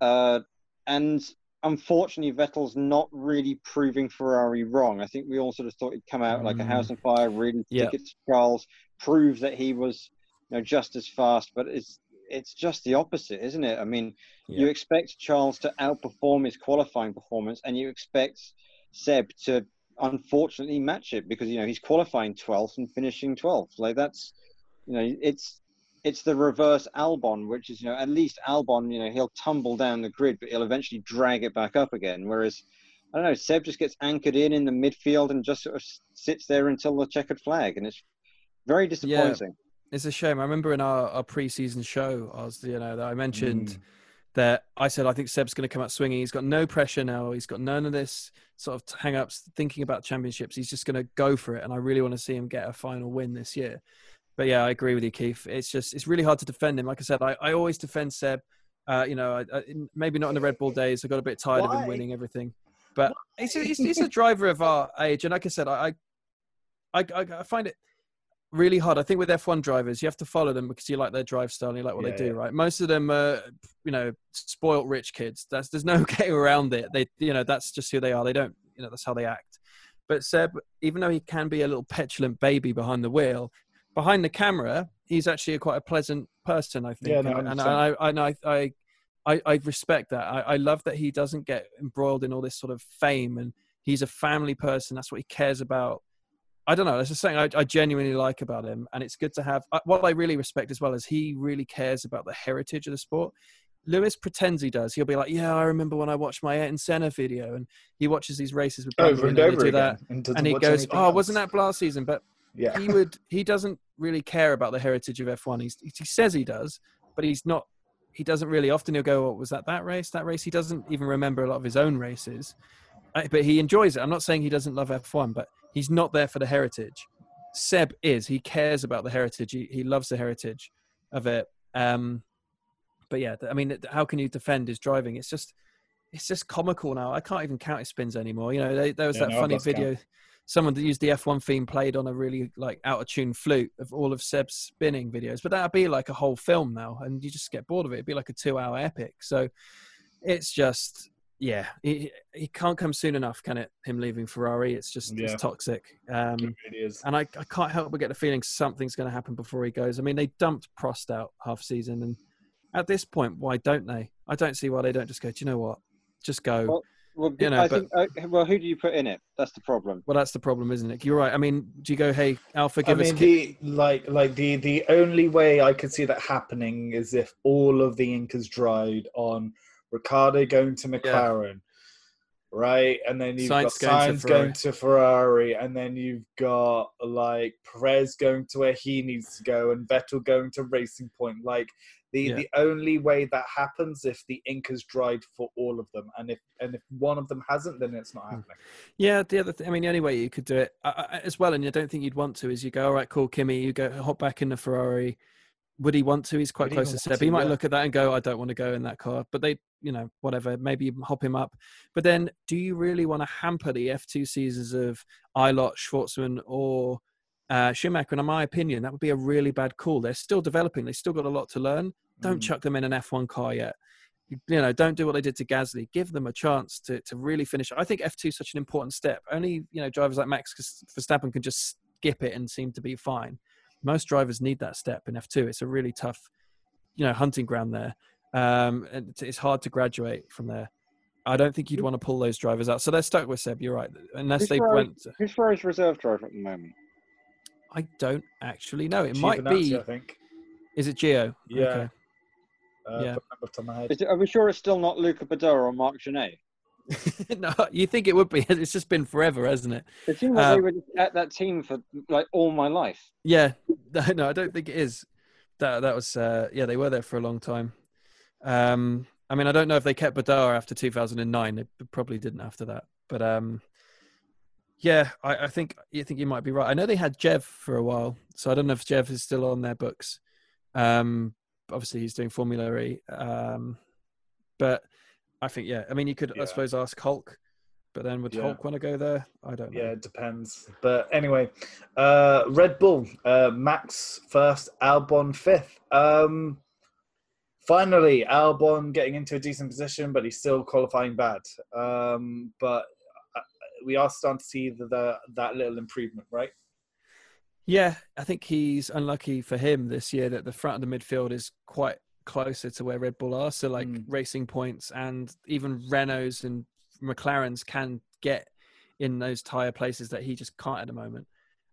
Uh, and unfortunately, Vettel's not really proving Ferrari wrong. I think we all sort of thought he'd come out like a Mm. house on fire, really Yeah. to Charles, prove that he was you know just as fast but it's it's just the opposite isn't it i mean you expect charles to outperform his qualifying performance and you expect seb to unfortunately match it because you know he's qualifying 12th and finishing 12th like that's you know it's it's the reverse albon which is you know at least albon you know he'll tumble down the grid but he'll eventually drag it back up again whereas i don't know seb just gets anchored in in the midfield and just sort of sits there until the checkered flag and it's very disappointing It's a shame. I remember in our, our preseason show, I was, you know, that I mentioned Mm. that I said I think Seb's going to come out swinging. He's got no pressure now. He's got none of this sort of hang-ups thinking about championships. He's just going to go for it, and I really want to see him get a final win this year. But yeah, I agree with you, Keith. It's just it's really hard to defend him. Like I said, I, I always defend Seb. Uh, you know, I, I, maybe not in the Red Bull days. I got a bit tired of him winning everything, but he's, a- he's, he's a driver of our age. And like I said, I I, I, I find it really hard. I think with F1 drivers, you have to follow them because you like their drive style and you like what Yeah, they do, yeah. right? Most of them are, you know, spoilt rich kids. That's there's no [LAUGHS] getting around it. They, you know, that's just who they are. They don't, you know, that's how they act. But Seb, even though he can be a little petulant baby behind the wheel, behind the camera, he's actually a quite a pleasant person. I think, Yeah, no, and, and I, I, and I, I, I, I respect that. I, I love that he doesn't get embroiled in all this sort of fame, and he's a family person. That's what he cares about. I don't know. That's just something I, I genuinely like about him, and it's good to have. uh, What I really respect as well is he really cares about the heritage of the sport. Lewis pretends he does. He'll be like, "Yeah, I remember when I watched my Ayrton Senna video," and he watches these races with Over and over do again. that, And, and he goes, "Oh, else. wasn't that last season?" But Yeah. he would he doesn't really care about the heritage of F1. He's, he says he does, but he's not. He doesn't really. Often he'll go, oh, "Was that that race? That race?" He doesn't even remember a lot of his own races, Uh, but he enjoys it. I'm not saying he doesn't love F1, but he's not there for the heritage. Seb is. He cares about the heritage. He, he loves the heritage of it. Um, but yeah, I mean, how can you defend his driving? It's just, it's just comical now. I can't even count his spins anymore. You know, they, there was Yeah, that no, funny lost count. video. Someone that used the F1 theme played on a really like out of tune flute of all of Seb's spinning videos, but that'd be like a whole film now, and you just get bored of it. It'd be like a two-hour epic. So it's just, yeah, he, he can't come soon enough, can it? Him leaving Ferrari, it's just Yeah. it's toxic. Um, It really is. and I, I can't help but get the feeling something's going to happen before he goes. I mean, they dumped Prost out half season, and at this point, why don't they? I don't see why they don't just go. Do you know what? Just go. Well, Well, You know, I but- think. Uh, well, who do you put in it? That's the problem. Well, that's the problem, isn't it? You're right. I mean, do you go, hey, Alpha, give us mean, ki- the like, like the the only way I could see that happening is if all of the ink is dried on Ricciardo going to McLaren, right? And then you've Sainz got going to Sainz Ferrari. going to Ferrari, and then you've got like Perez going to where he needs to go, and Vettel going to Racing Point. Like the Yeah. the only way that happens if the ink is dried for all of them, and if and if one of them hasn't, then it's not Hmm. happening. Yeah, the other thing, I mean, the only way you could do it I, I, as well, and I don't think you'd want to, is you go, all right, cool, Kimi, you go hop back in the Ferrari. Would he want to? He's quite Would close to Seb. He might Yeah. look at that and go, I don't want to go in that car. But they, you know, whatever, maybe hop him up. But then do you really want to hamper the F2 seasons of Ilott, Shwartzman, or uh, Schumacher? And in my opinion, that would be a really bad call. They're still developing, they've still got a lot to learn. Don't Mm. chuck them in an F1 car yet. You you know, don't do what they did to Gasly. Give them a chance to, to really finish. I think F2 is such an important step. Only, you know, drivers like Max Verstappen can just skip it and seem to be fine. Most drivers need that step in F2. It's a really tough, you know, hunting ground there. Um, and it's- hard to graduate from there. I don't think you'd want to pull those drivers out. So they're stuck with Seb. You're right. Unless Who's they Ferrari- went, Who's Ferrari's reserve driver at the moment? I don't actually know. It might Giovinazzi, be. I think. Is it Geo? Yeah. Okay. Uh, Yeah. put the number off the top of my head. Is it, are we sure it's still not Luca Badoer or Marc Gené? [LAUGHS] no, you think it would be? [LAUGHS] It's just been forever, hasn't it? It seems like Uh, they were at that team for like all my life. Yeah, [LAUGHS] no, no, I don't think it is. That that was uh, yeah, they were there for a long time. Um, I mean, I don't know if they kept Badoer after 2009. They probably didn't after that, but um, yeah, I, I think you think you might be right. I know they had Jev for a while, so I don't know if Jev is still on their books. Um, obviously, he's doing Formula E. Um, but I think yeah, I mean, you could Yeah. I suppose ask Hulk, but then would Yeah. Hulk want to go there? I don't know. Yeah, it depends. But anyway, uh, Red Bull, uh, Max first, Albon fifth. Um, finally, Albon getting into a decent position, but he's still qualifying bad. Um, but we are starting to see the, the, that little improvement, right? Yeah, I think he's unlucky for him this year that the front of the midfield is quite closer to where Red Bull are. So, like Mm. racing points and even Renaults and McLarens can get in those tyre places that he just can't at the moment.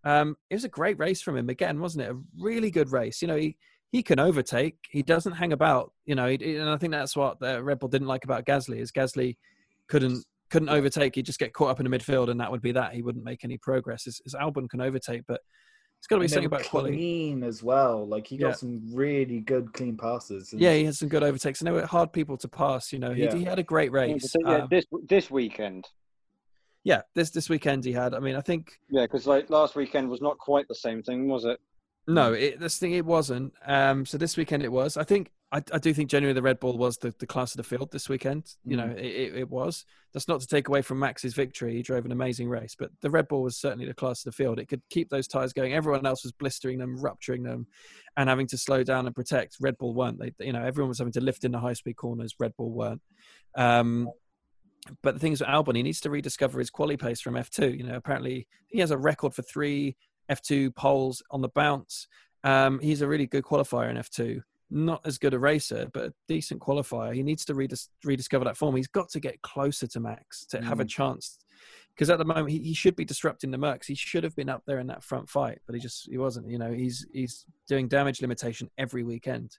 Um, it was a great race from him again, wasn't it? A really good race. You know, he he can overtake. He doesn't hang about. You know, he, and I think that's what the Red Bull didn't like about Gasly is Gasly couldn't couldn't overtake. He'd just get caught up in the midfield, and that would be that. He wouldn't make any progress. His, his Albon can overtake, but it's got to be And something were about quality. clean as well. Like he got Yeah. some really good clean passes. and- Yeah, he had some good overtakes, and they were hard people to pass. You know, he, Yeah. he had a great race. but yeah, Um, this this weekend. yeah, this this weekend he had. I mean, I think Yeah, because like last weekend was not quite the same thing, was it? No, it, this thing it wasn't. Um, so this weekend it was. I think I, I do think genuinely the Red Bull was the, the class of the field this weekend. You know, it, it, it was. That's not to take away from Max's victory. He drove an amazing race, but the Red Bull was certainly the class of the field. It could keep those tires going. Everyone else was blistering them, rupturing them, and having to slow down and protect. Red Bull weren't. They, you know, everyone was having to lift in the high speed corners. Red Bull weren't. Um, but the thing is with Albon, he needs to rediscover his quali pace from F2. You know, apparently he has a record for three F2 poles on the bounce. Um, he's a really good qualifier in F2. Not as good a racer, but a decent qualifier. He needs to redis- rediscover that form. He's got to get closer to Max to have a Mm. chance. Because at the moment he, he should be disrupting the Mercs. He should have been up there in that front fight, but he just he wasn't. You know, he's he's doing damage limitation every weekend.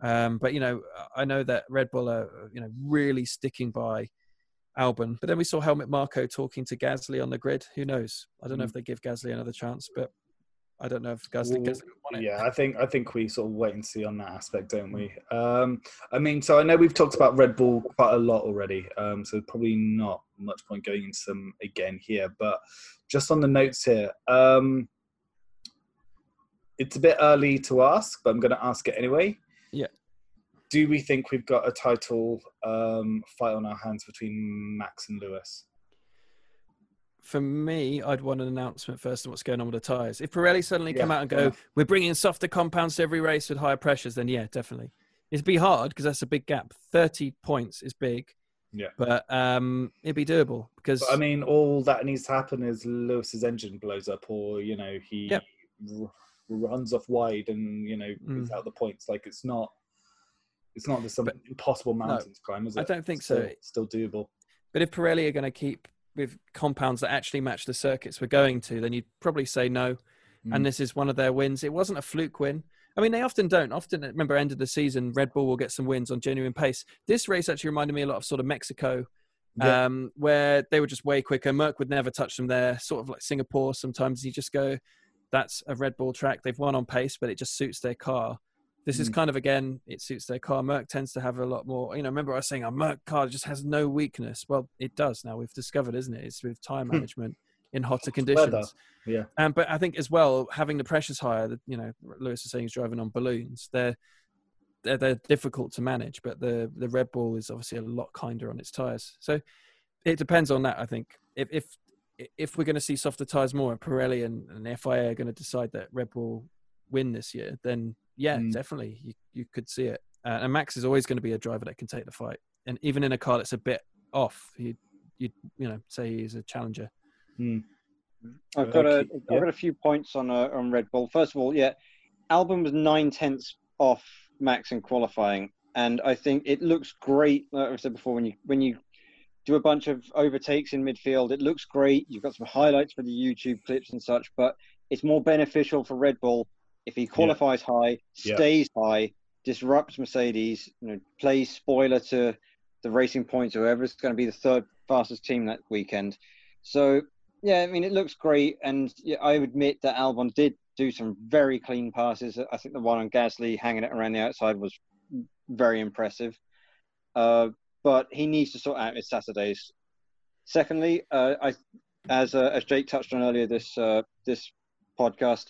Um, but you know, I know that Red Bull are you know really sticking by Albon. But then we saw Helmut Marko talking to Gasly on the grid. Who knows? I don't know if they give Gasly another chance, but I don't know if Gasly, Well, Gasly want it. Yeah, I think I think we sort of wait and see on that aspect, don't we? Um, I mean, so I know we've talked about Red Bull quite a lot already, um, so probably not much point going into them again here. But just on the notes here, um, it's a bit early to ask, but I'm going to ask it anyway. Yeah. Do we think we've got a title um, fight on our hands between Max and Lewis? For me, I'd want an announcement first of what's going on with the tyres. If Pirelli suddenly come out and go, enough. we're bringing softer compounds to every race with higher pressures, then yeah, definitely. It'd be hard because that's a big gap. 30 points is big. Yeah. But um, it'd be doable because But, I mean, all that needs to happen is Lewis's engine blows up, or you know, he Yep. r- runs off wide and you know Mm. is out the points. Like it's not, it's not just some But- impossible mountain to climb, is it? I don't think still, so. Still doable. But if Pirelli are going to keep with compounds that actually match the circuits we're going to, then you'd probably say no. Mm. And this is one of their wins. It wasn't a fluke win. I mean, they often don't. Often, remember, end of the season, Red Bull will get some wins on genuine pace. This race actually reminded me a lot of sort of Mexico, Yeah. um, where they were just way quicker. Merc would never touch them there. Sort of like Singapore. Sometimes you just go, that's a Red Bull track. They've won on pace, but it just suits their car. This is Mm. kind of again, it suits their car. Merc tends to have a lot more. You know, remember I was saying a Merc car just has no weakness. Well, it does now. We've discovered, isn't it? It's with tire management in hotter conditions. weather, yeah. Um, but I think as well, having the pressures higher, that you know, Lewis is saying he's driving on balloons. They're they're, they're difficult to manage, but the the Red Bull is obviously a lot kinder on its tires. So it depends on that. I think if if if we're going to see softer tires more, and Pirelli and, and FIA are going to decide that Red Bull win this year, then yeah, Mm. definitely you you could see it. Uh, and Max is always going to be a driver that can take the fight, and even in a car that's a bit off, you you you know say he's a challenger. I've got a Okay, have got a few points on uh, on Red Bull. First of all, yeah, Albon was nine tenths off Max in qualifying, and I think it looks great. Like I said before, when you when you do a bunch of overtakes in midfield, it looks great. You've got some highlights for the YouTube clips and such, but it's more beneficial for Red Bull if he qualifies high, Yeah. stays high, disrupts Mercedes, you know, plays spoiler to the Racing Points, whoever's going to be the third fastest team that weekend. So yeah, I mean, it looks great, and yeah, I admit that Albon did do some very clean passes. I think the one on Gasly hanging it around the outside was very impressive. Uh, but he needs to sort out his Saturdays. Secondly, uh, I, as uh, as Jake touched on earlier this uh, this podcast,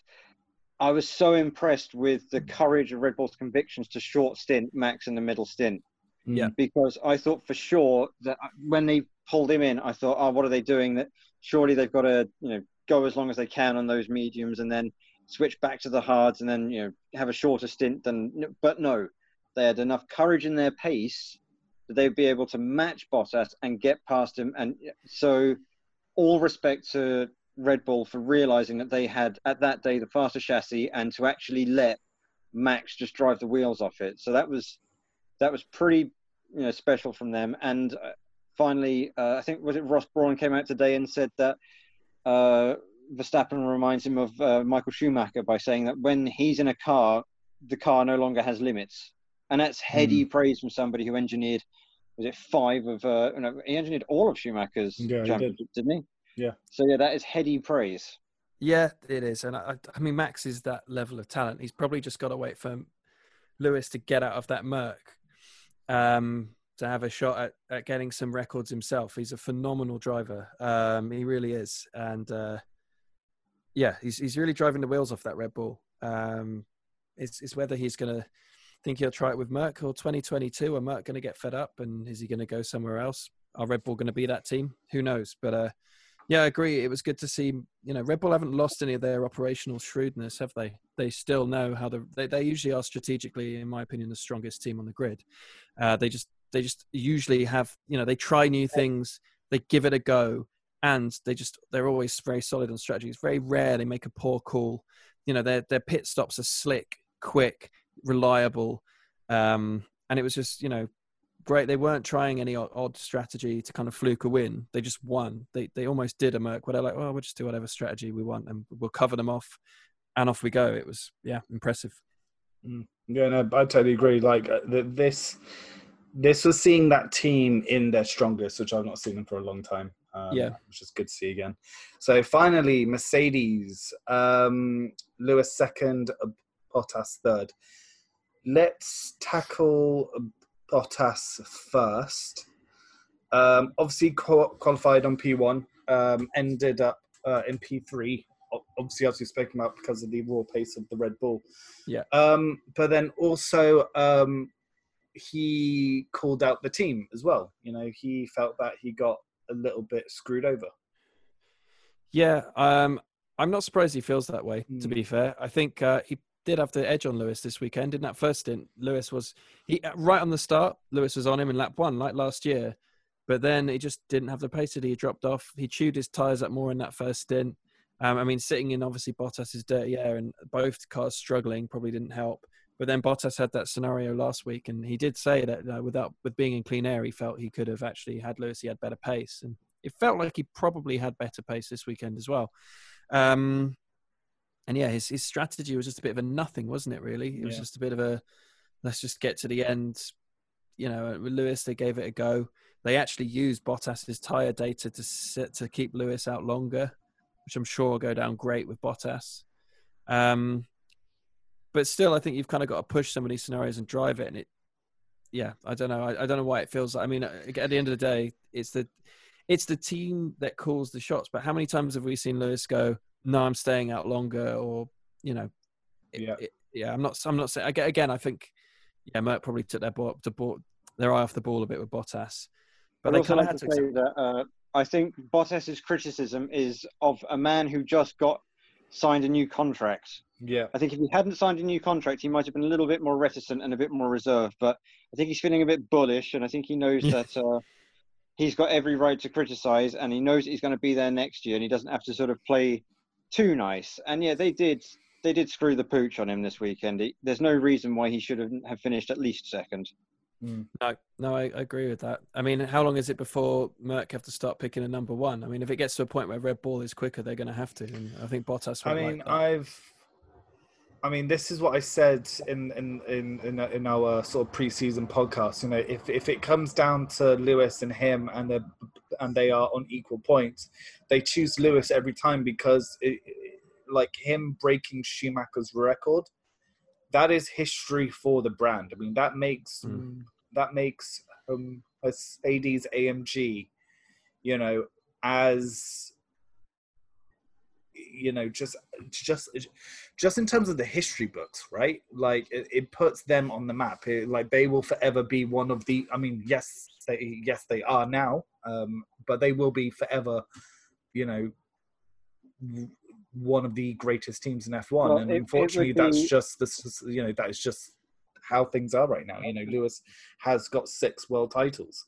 I was so impressed with the courage of Red Bull's convictions to short stint Max in the middle stint Yeah. because I thought for sure that uh, when they pulled him in, I thought, oh, what are they doing? That surely they've got to, you know, go as long as they can on those mediums and then switch back to the hards and then, you know, have a shorter stint. Than, but no, they had enough courage in their pace that they'd be able to match Bottas and get past him. And so, all respect to Red Bull for realizing that they had at that day the faster chassis and to actually let Max just drive the wheels off it. So that was that was pretty you know special from them. And uh, finally, uh, I think was it Ross Brawn came out today and said that uh, Verstappen reminds him of uh, Michael Schumacher by saying that when he's in a car, the car no longer has limits, and that's heady praise from somebody who engineered. Was it five of? Uh, no, he engineered all of Schumacher's Yeah, did. didn't he? Yeah. So yeah, that is heady praise. Yeah, it is, and I, I mean Max is that level of talent. He's probably just got to wait for Lewis to get out of that Merc um, to have a shot at, at getting some records himself. He's a phenomenal driver. Um, he really is, and uh, yeah, he's he's really driving the wheels off that Red Bull. Um, it's it's whether he's going to think he'll try it with Merc or 2022. Are Merc going to get fed up, and is he going to go somewhere else? Are Red Bull going to be that team? Who knows? But uh, yeah, I agree. It was good to see. You know, Red Bull haven't lost any of their operational shrewdness, have they? They still know how to. They, they usually are strategically, in my opinion, the strongest team on the grid. Uh, they just they just usually have. You know, they try new things. They give it a go, and they just they're always very solid on strategy. It's very rare they make a poor call. You know, their their pit stops are slick, quick, reliable, um, and it was just you know great. They weren't trying any odd, odd strategy to kind of fluke a win. They just won. They they almost did a Merc where they're like, well, we'll just do whatever strategy we want and we'll cover them off, and off we go. It was yeah, impressive. Yeah, no, I totally agree. Like uh, th- this, this was seeing that team in their strongest, which I've not seen them for a long time. Um, Yeah. which is good to see again. So finally, Mercedes, um, Lewis second, Bottas third. Let's tackle Bottas first. Um, obviously, qual- qualified on P1, um, ended up uh, in P3. Obviously, as we've spoken about, because of the raw pace of the Red Bull. Um, but then also, um, he called out the team as well. You know, he felt that he got a little bit screwed over. Yeah, um, I'm not surprised he feels that way. To Mm. be fair, I think uh, he did have the edge on Lewis this weekend. In that first stint, Lewis was he uh, right on the start. Lewis was on him in lap one, like last year, but then he just didn't have the pace that he dropped off. He chewed his tires up more in that first stint. Um, I mean, sitting in obviously Bottas's dirty air and both cars struggling probably didn't help. But then Bottas had that scenario last week, and he did say that uh, without with being in clean air, he felt he could have actually had Lewis. He had better pace, and it felt like he probably had better pace this weekend as well. Um, and yeah, his his strategy was just a bit of a nothing, wasn't it? Really, it was Yeah. just a bit of a let's just get to the end. You know, with Lewis, they gave it a go. They actually used Bottas's tire data to sit, to keep Lewis out longer, which I'm sure will go down great with Bottas. Um, but still, I think you've kind of got to push some of these scenarios and drive it. And it, yeah, I don't know. I, I don't know why it feels like. I mean, at the end of the day, it's the it's the team that calls the shots. But how many times have we seen Lewis go, "No, I'm staying out longer," or you know, it- Yeah. it- yeah. I'm not. I'm not saying aga- again. I think yeah, Merc probably took their ball, to ball, their eye off the ball a bit with Bottas, but I'd they also kind of like had to to. say that uh, I think Bottas's criticism is of a man who just got signed a new contract. Yeah. I think if he hadn't signed a new contract, he might have been a little bit more reticent and a bit more reserved. But I think he's feeling a bit bullish, and I think he knows [LAUGHS] that uh, he's got every right to criticise, and he knows he's going to be there next year, and he doesn't have to sort of play too nice. And yeah, they did they did screw the pooch on him this weekend. He, there's no reason why he should have, have finished at least second. Mm. No, no, I, I agree with that. I mean, how long is it before Merc have to start picking a number one? I mean, if it gets to a point where Red Bull is quicker, they're going to have to. And I think Bottas. I mean, like that. I've. I mean, this is what I said in in in in, in our sort of preseason podcast. You know, if if it comes down to Lewis and him, and they and they are on equal points, they choose Lewis every time because, it, like him breaking Schumacher's record, that is history for the brand. I mean, that makes Mm. that makes um Mercedes AMG, you know, as you know just just just in terms of the history books right? Like it, it puts them on the map. It, like they will forever be one of the i mean yes they yes they are now um but they will be forever you know one of the greatest teams in f1 Well, and it- unfortunately that's just this you know that is just how things are right now. You know lewis has got six world titles.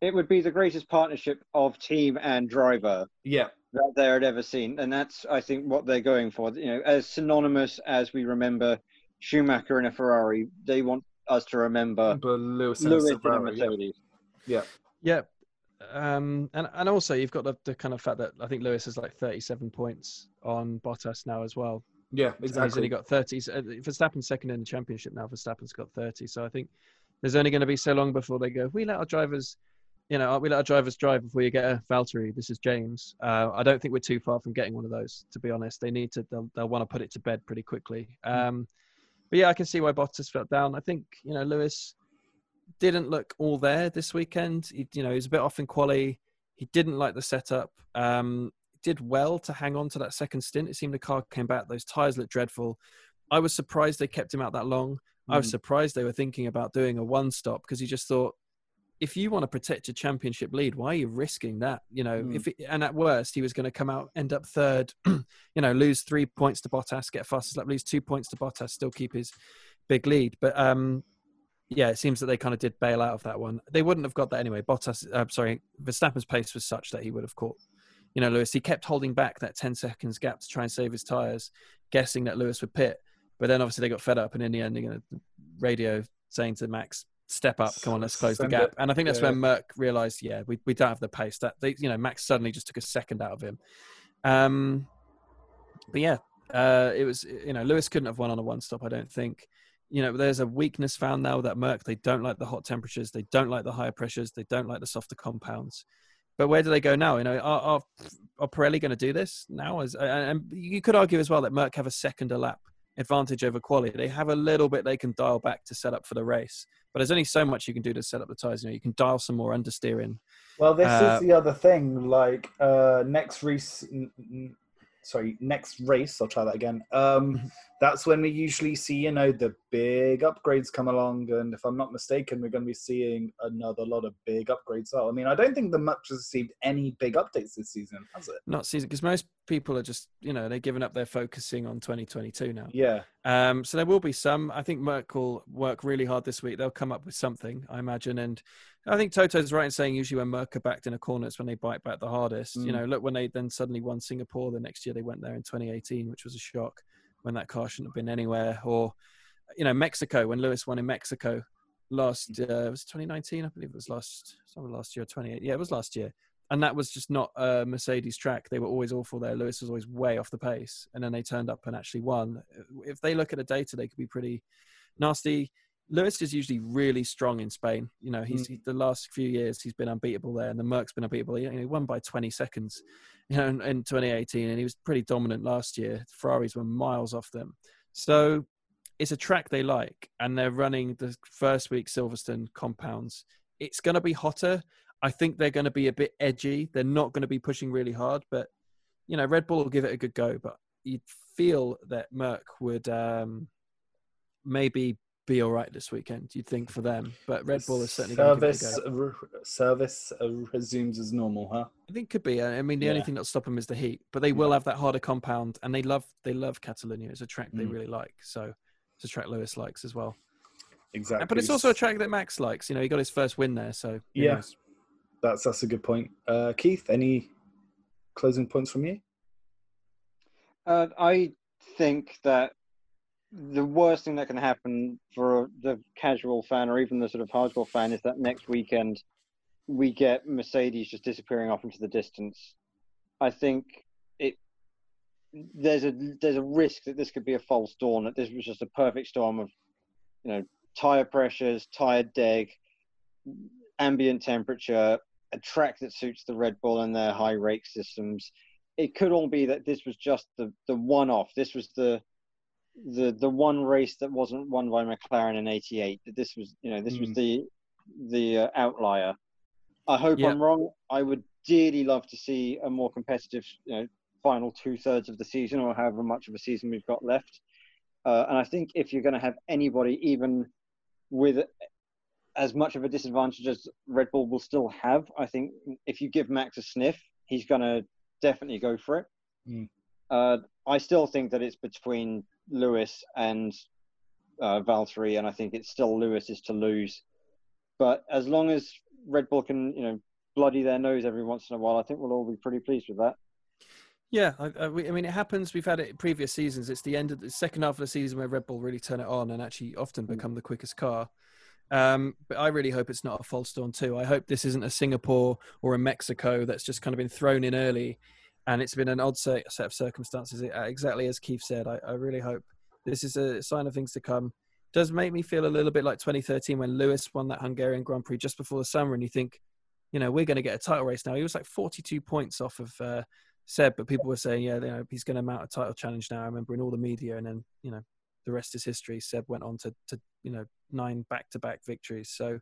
It would be the greatest partnership of team and driver. Yeah that they had ever seen, and that's I think what they're going for. You know, as synonymous as we remember Schumacher in a Ferrari, they want us to remember but lewis, and Lewis in a Ferrari, yeah. Mercedes. Yeah. Um, and and also you've got the, the kind of fact that I think Lewis has like 37 points on Bottas now as well. yeah And He's only got 30. So, uh, Verstappen's second in the championship now. Verstappen's got 30. So I think there's only going to be so long before they go. We let our drivers, you know, we let our drivers drive before you get a Valtteri. This is James. Uh, I don't think we're too far from getting one of those. To be honest, they need to. They'll, they'll want to put it to bed pretty quickly. Um, but yeah, I can see why Bottas felt down. I think you know Lewis didn't look all there this weekend. He, you know, he was a bit off in quali. He didn't like the setup. Um, did well to hang on to that second stint. It seemed the car came back. Those tires looked dreadful. I was surprised they kept him out that long. I was Mm. surprised they were thinking about doing a one stop because he just thought, if you want to protect your championship lead, why are you risking that? You know, Mm. if it, and at worst he was going to come out, end up third, [CLEARS THROAT] you know, lose three points to Bottas, get fastest lap, lose two points to Bottas, still keep his big lead. But um, yeah, it seems that they kind of did bail out of that one. They wouldn't have got that anyway. Bottas, uh, sorry, Verstappen's pace was such that he would have caught. You know, Lewis. He kept holding back that ten seconds gap to try and save his tires, guessing that Lewis would pit. But then obviously they got fed up, and in the end, you know, the radio saying to Max, "Step up, come on, let's close the gap." it. And I think that's Yeah. when Merc realised, yeah, we, we don't have the pace. That they, you know, Max suddenly just took a second out of him. Um, but yeah, uh, it was you know Lewis couldn't have won on a one stop. I don't think. You know, there's a weakness found now that Merc they don't like the hot temperatures, they don't like the higher pressures, they don't like the softer compounds. But where do they go now? You know, are are, are Pirelli going to do this now? As and and you could argue as well that Merc have a second a lap advantage over quality. They have a little bit they can dial back to set up for the race, but there's only so much you can do to set up the tires. You know, you can dial some more understeering. Well, this Uh, is the other thing. Like uh, next race, sorry, next race. I'll try that again. Um, [LAUGHS] that's when we usually see, you know, the big upgrades come along. And if I'm not mistaken, we're going to be seeing another lot of big upgrades. So, I mean, I don't think the Much has received any big updates this season, has it? Not season because most people are just you know they're giving up. They're focusing on 2022 now. Yeah. Um, so there will be some. I think Merc will work really hard this week. They'll come up with something, I imagine. And I think Toto's right in saying usually when Merc are backed in a corner, it's when they bite back the hardest. You Mm. know, look when they then suddenly won Singapore. The next year they went there in 2018, which was a shock when that car shouldn't have been anywhere. Or you know, Mexico when Lewis won in Mexico last uh, was 2019, I believe it was last some last year, 28. Yeah, it was last year, and that was just not a Mercedes track. They were always awful there. Lewis was always way off the pace, and then they turned up and actually won. If they look at the data, they could be pretty nasty. Lewis is usually really strong in Spain. You know, he's he, the last few years he's been unbeatable there, and the Merc's been unbeatable. You know, he won by 20 seconds, you know, in, in 2018, and he was pretty dominant last year. Ferraris were miles off them, so it's a track they like, and they're running the first week Silverstone compounds. It's going to be hotter. I think they're going to be a bit edgy. They're not going to be pushing really hard, but you know, Red Bull will give it a good go. But you'd feel that Merck would um, maybe be all right this weekend. You'd think for them, but Red Bull is certainly service re- service uh, resumes as normal, huh? I think could be. I mean, the yeah. only thing that'll stop them is the heat, but they will have that harder compound, and they love they love Catalonia. It's a track mm. they really like, so it's a track Lewis likes as well. Exactly, but it's also a track that Max likes. You know, he got his first win there, so yeah, knows? that's that's a good point. Uh, Keith, any closing points from you? Uh, I think that the worst thing that can happen for the casual fan or even the sort of hardcore fan is that next weekend we get Mercedes just disappearing off into the distance. I think it there's a there's a risk that this could be a false dawn that this was just a perfect storm of you know tire pressures, tire deg, ambient temperature, a track that suits the Red Bull and their high rake systems. It could all be that this was just the the one off. This was the the the one race that wasn't won by McLaren in '88. That this was, you know, this mm. was the the uh, outlier. I hope I'm wrong. I would dearly love to see a more competitive, you know, final two thirds of the season, or however much of a season we've got left. Uh, and I think if you're going to have anybody, even with as much of a disadvantage as Red Bull will still have, I think if you give Max a sniff, he's going to definitely go for it. Mm. Uh, I still think that it's between Lewis and uh, Valtteri, and I think it's still Lewis is to lose. But as long as Red Bull can, you know, bloody their nose every once in a while, I think we'll all be pretty pleased with that. Yeah, I, I, mean, it happens. We've had it in previous seasons. It's the end of the second half of the season where Red Bull really turn it on and actually often hmm. become the quickest car. Um, but I really hope it's not a false dawn too. I hope this isn't a Singapore or a Mexico that's just kind of been thrown in early and it's been an odd set, of circumstances. Uh, exactly as Keith said, I, I, really hope this is a sign of things to come. Does make me feel a little bit like 2013 when Lewis won that Hungarian Grand Prix just before the summer, and you think, you know, we're going to get a title race now. He was like 42 points off of uh, Seb, but people were saying, yeah, you know, he's going to mount a title challenge now. I remember in all the media, and then you know, the rest is history. Seb went on to, to you know, nine back-to-back victories. So,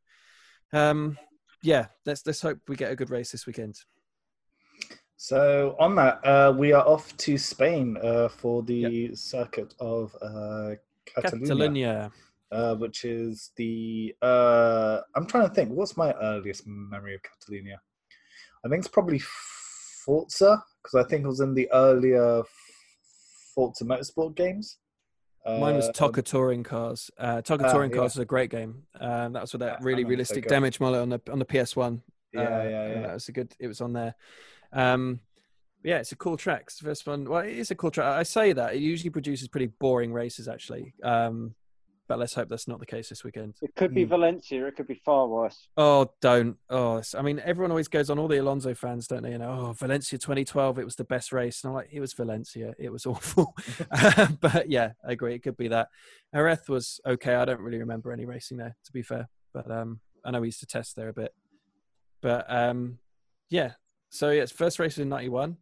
um, yeah, let's let's hope we get a good race this weekend. So on that, uh, we are off to Spain uh, for the yep. circuit of uh, Catalonia, Catalonia. Uh, which is the. Uh, I'm trying to think. What's my earliest memory of Catalonia? I think it's probably Forza because I think it was in the earlier Forza Motorsport games. Mine was TOCA um, Touring Cars. Uh, TOCA ah, Touring Cars yeah. was a great game. Um, that was with that yeah, really realistic damage mullet on the on the PS1. Yeah, yeah, yeah. That was a good. It was on there. Um, yeah, it's a cool track. It's the first one. Well, it is a cool track. I say that it usually produces pretty boring races, actually. Um, but let's hope that's not the case this weekend. It could be mm. Valencia. It could be far worse. Oh, don't. Oh, I mean, everyone always goes on. All the Alonso fans, don't they? You know, oh, Valencia 2012. It was the best race, and I'm like, it was Valencia. It was [LAUGHS] awful. [LAUGHS] but yeah, I agree. It could be that. Jerez was okay. I don't really remember any racing there, to be fair. But um, I know we used to test there a bit. But um, yeah, so yeah, it's first race in '91.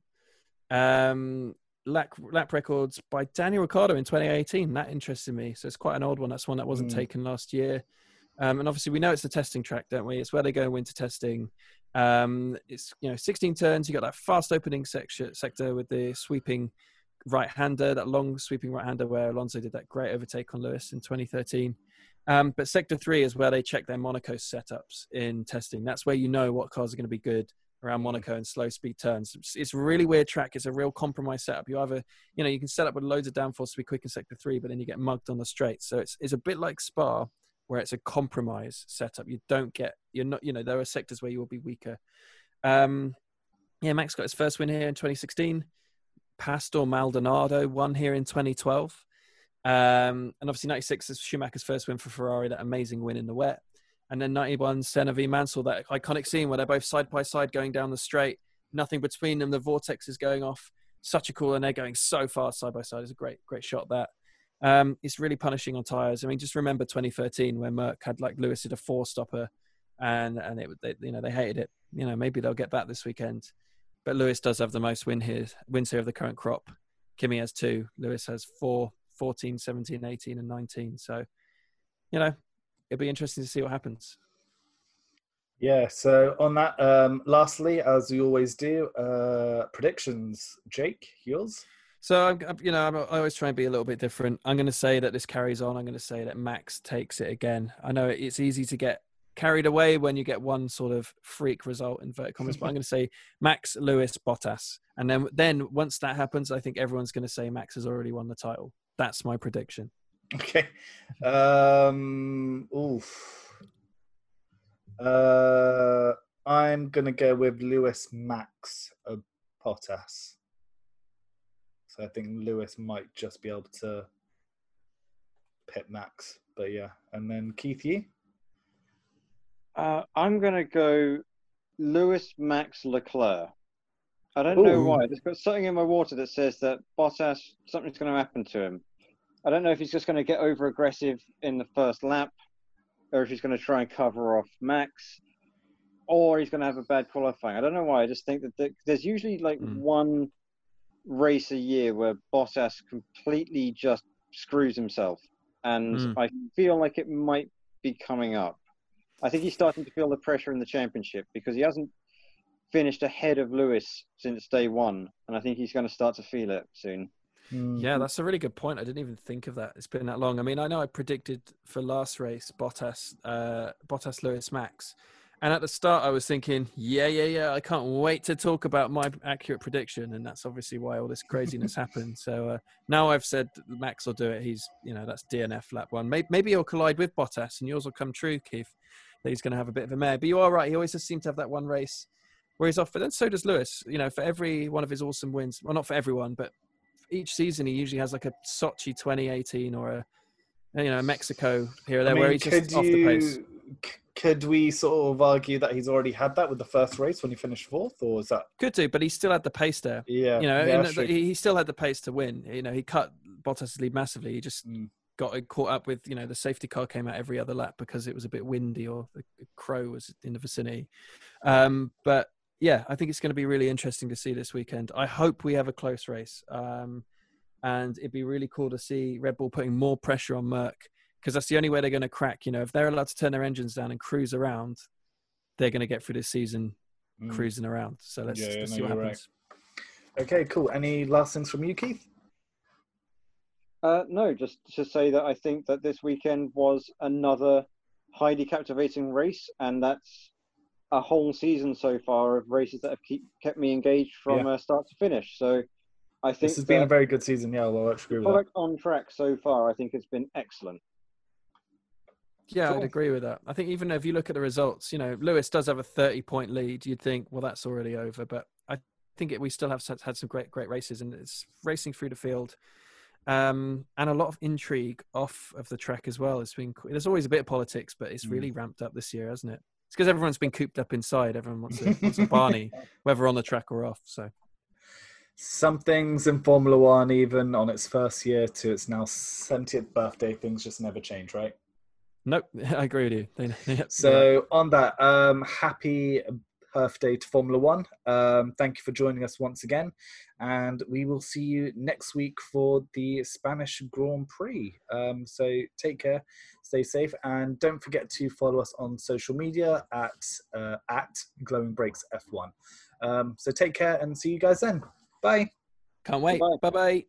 Um, lap, lap records by Daniel Ricciardo in 2018. That interested me. So it's quite an old one. That's one that wasn't mm. taken last year. Um, and obviously, we know it's the testing track, don't we? It's where they go in winter testing. Um, it's you know 16 turns. You got that fast opening sector sector with the sweeping right-hander, that long sweeping right-hander where Alonso did that great overtake on Lewis in 2013. Um, but sector three is where they check their Monaco setups in testing. That's where you know what cars are going to be good around Monaco and slow speed turns. It's, it's, a really weird track. It's a real compromise setup. You either, you know, you can set up with loads of downforce to be quick in sector three, but then you get mugged on the straight. So it's, it's a bit like Spa, where it's a compromise setup. You don't get, you're not, you know, there are sectors where you will be weaker. Um, yeah, Max got his first win here in 2016. Pastor Maldonado won here in 2012. Um, and obviously 96 is Schumacher's first win for Ferrari, that amazing win in the wet. And then 91 Senna v Mansell, that iconic scene where they're both side by side going down the straight, nothing between them, the vortex is going off. Such a cool, and they're going so fast side by side. It's a great, great shot that. Um, it's really punishing on tires. I mean, just remember 2013 when Merc had like Lewis did a four stopper, and and it they, you know they hated it. You know maybe they'll get that this weekend, but Lewis does have the most win here wins here of the current crop. Kimi has two. Lewis has four, 14, 17, 18, and 19. So, you know, it'll be interesting to see what happens. Yeah. So on that, um, lastly, as we always do, uh, predictions. Jake, yours. So I'm, you know, I'm, I always try and be a little bit different. I'm going to say that this carries on. I'm going to say that Max takes it again. I know it's easy to get carried away when you get one sort of freak result in commas, but I'm going to say Max, Lewis, Bottas, and then then once that happens, I think everyone's going to say Max has already won the title. That's my prediction. Okay. Um. Oof. Uh, I'm gonna go with Lewis Max of Bottas. So I think Lewis might just be able to pit Max. But yeah, and then Keith, you? Uh, I'm going to go Lewis Max Leclerc. I don't know why. There's got something in my water that says that Bottas, something's going to happen to him. I don't know if he's just going to get over aggressive in the first lap, or if he's going to try and cover off Max, or he's going to have a bad qualifying. I don't know why. I just think that the, there's usually like Mm. one race a year where Bottas completely just screws himself, and Mm. I feel like it might be coming up. I think he's starting to feel the pressure in the championship because he hasn't finished ahead of Lewis since day one, and I think he's going to start to feel it soon. Mm. Yeah, that's a really good point. I didn't even think of that. It's been that long. I mean, I know I predicted for last race Bottas, uh, Bottas, Lewis, Max, and at the start I was thinking, yeah, yeah, yeah, I can't wait to talk about my accurate prediction, and that's obviously why all this craziness [LAUGHS] happened. So uh, now I've said Max will do it. He's, you know, that's DNF lap one. Maybe, maybe he'll collide with Bottas, and yours will come true, Keith. That he's going to have a bit of a mare. But you are right. He always just seemed to have that one race where he's off. But then so does Lewis. You know, for every one of his awesome wins, well, not for everyone, but each season he usually has like a Sochi 2018 or a you know Mexico here or there I where mean, he's just could off the pace. c- Could we sort of argue that he's already had that with the first race when he finished fourth, or is that? Could do, but he still had the pace there. Yeah, You know, yeah, the- he he still had the pace to win. You know, he cut Bottas' lead massively. He just Mm. got caught up with you know the safety car came out every other lap because it was a bit windy or the crow was in the vicinity. Um, but yeah, I think it's going to be really interesting to see this weekend. I hope we have a close race, um, and it'd be really cool to see Red Bull putting more pressure on Merc because that's the only way they're going to crack. You know, if they're allowed to turn their engines down and cruise around, they're going to get through this season Mm. cruising around. So let's, Yeah, yeah, let's no, see what you're right. happens. Okay, cool. Any last things from you, Keith? Uh, no, just to say that I think that this weekend was another highly captivating race, and that's a whole season so far of races that have keep, kept me engaged from uh, start to finish. So I think This has been a very good season. Yeah, well, I agree with that. product on track so far. I think it's been excellent. Yeah, Cool. I'd agree with that. I think even if you look at the results, you know, Lewis does have a 30 point lead. You'd think, well, that's already over. But I think it, we still have had some great, great races and it's racing through the field. Um, and a lot of intrigue off of the track as well. It's been, there's always a bit of politics, but it's Mm. really ramped up this year, hasn't it? It's because everyone's been cooped up inside. Everyone wants a, wants a Barney, [LAUGHS] whether on the track or off. So, Some things in Formula One, even on its first year to its now 70th birthday, things just never change, right? nope, [LAUGHS] I agree with you. They, So on that, um, happy birthday to Formula One. Um, thank you for joining us once again, and we will see you next week for the Spanish Grand Prix. Um, so take care, stay safe, and don't forget to follow us on social media at uh, at Glowing Brakes F1. Um, so take care and see you guys then. Bye. can't wait. Bye. Bye bye.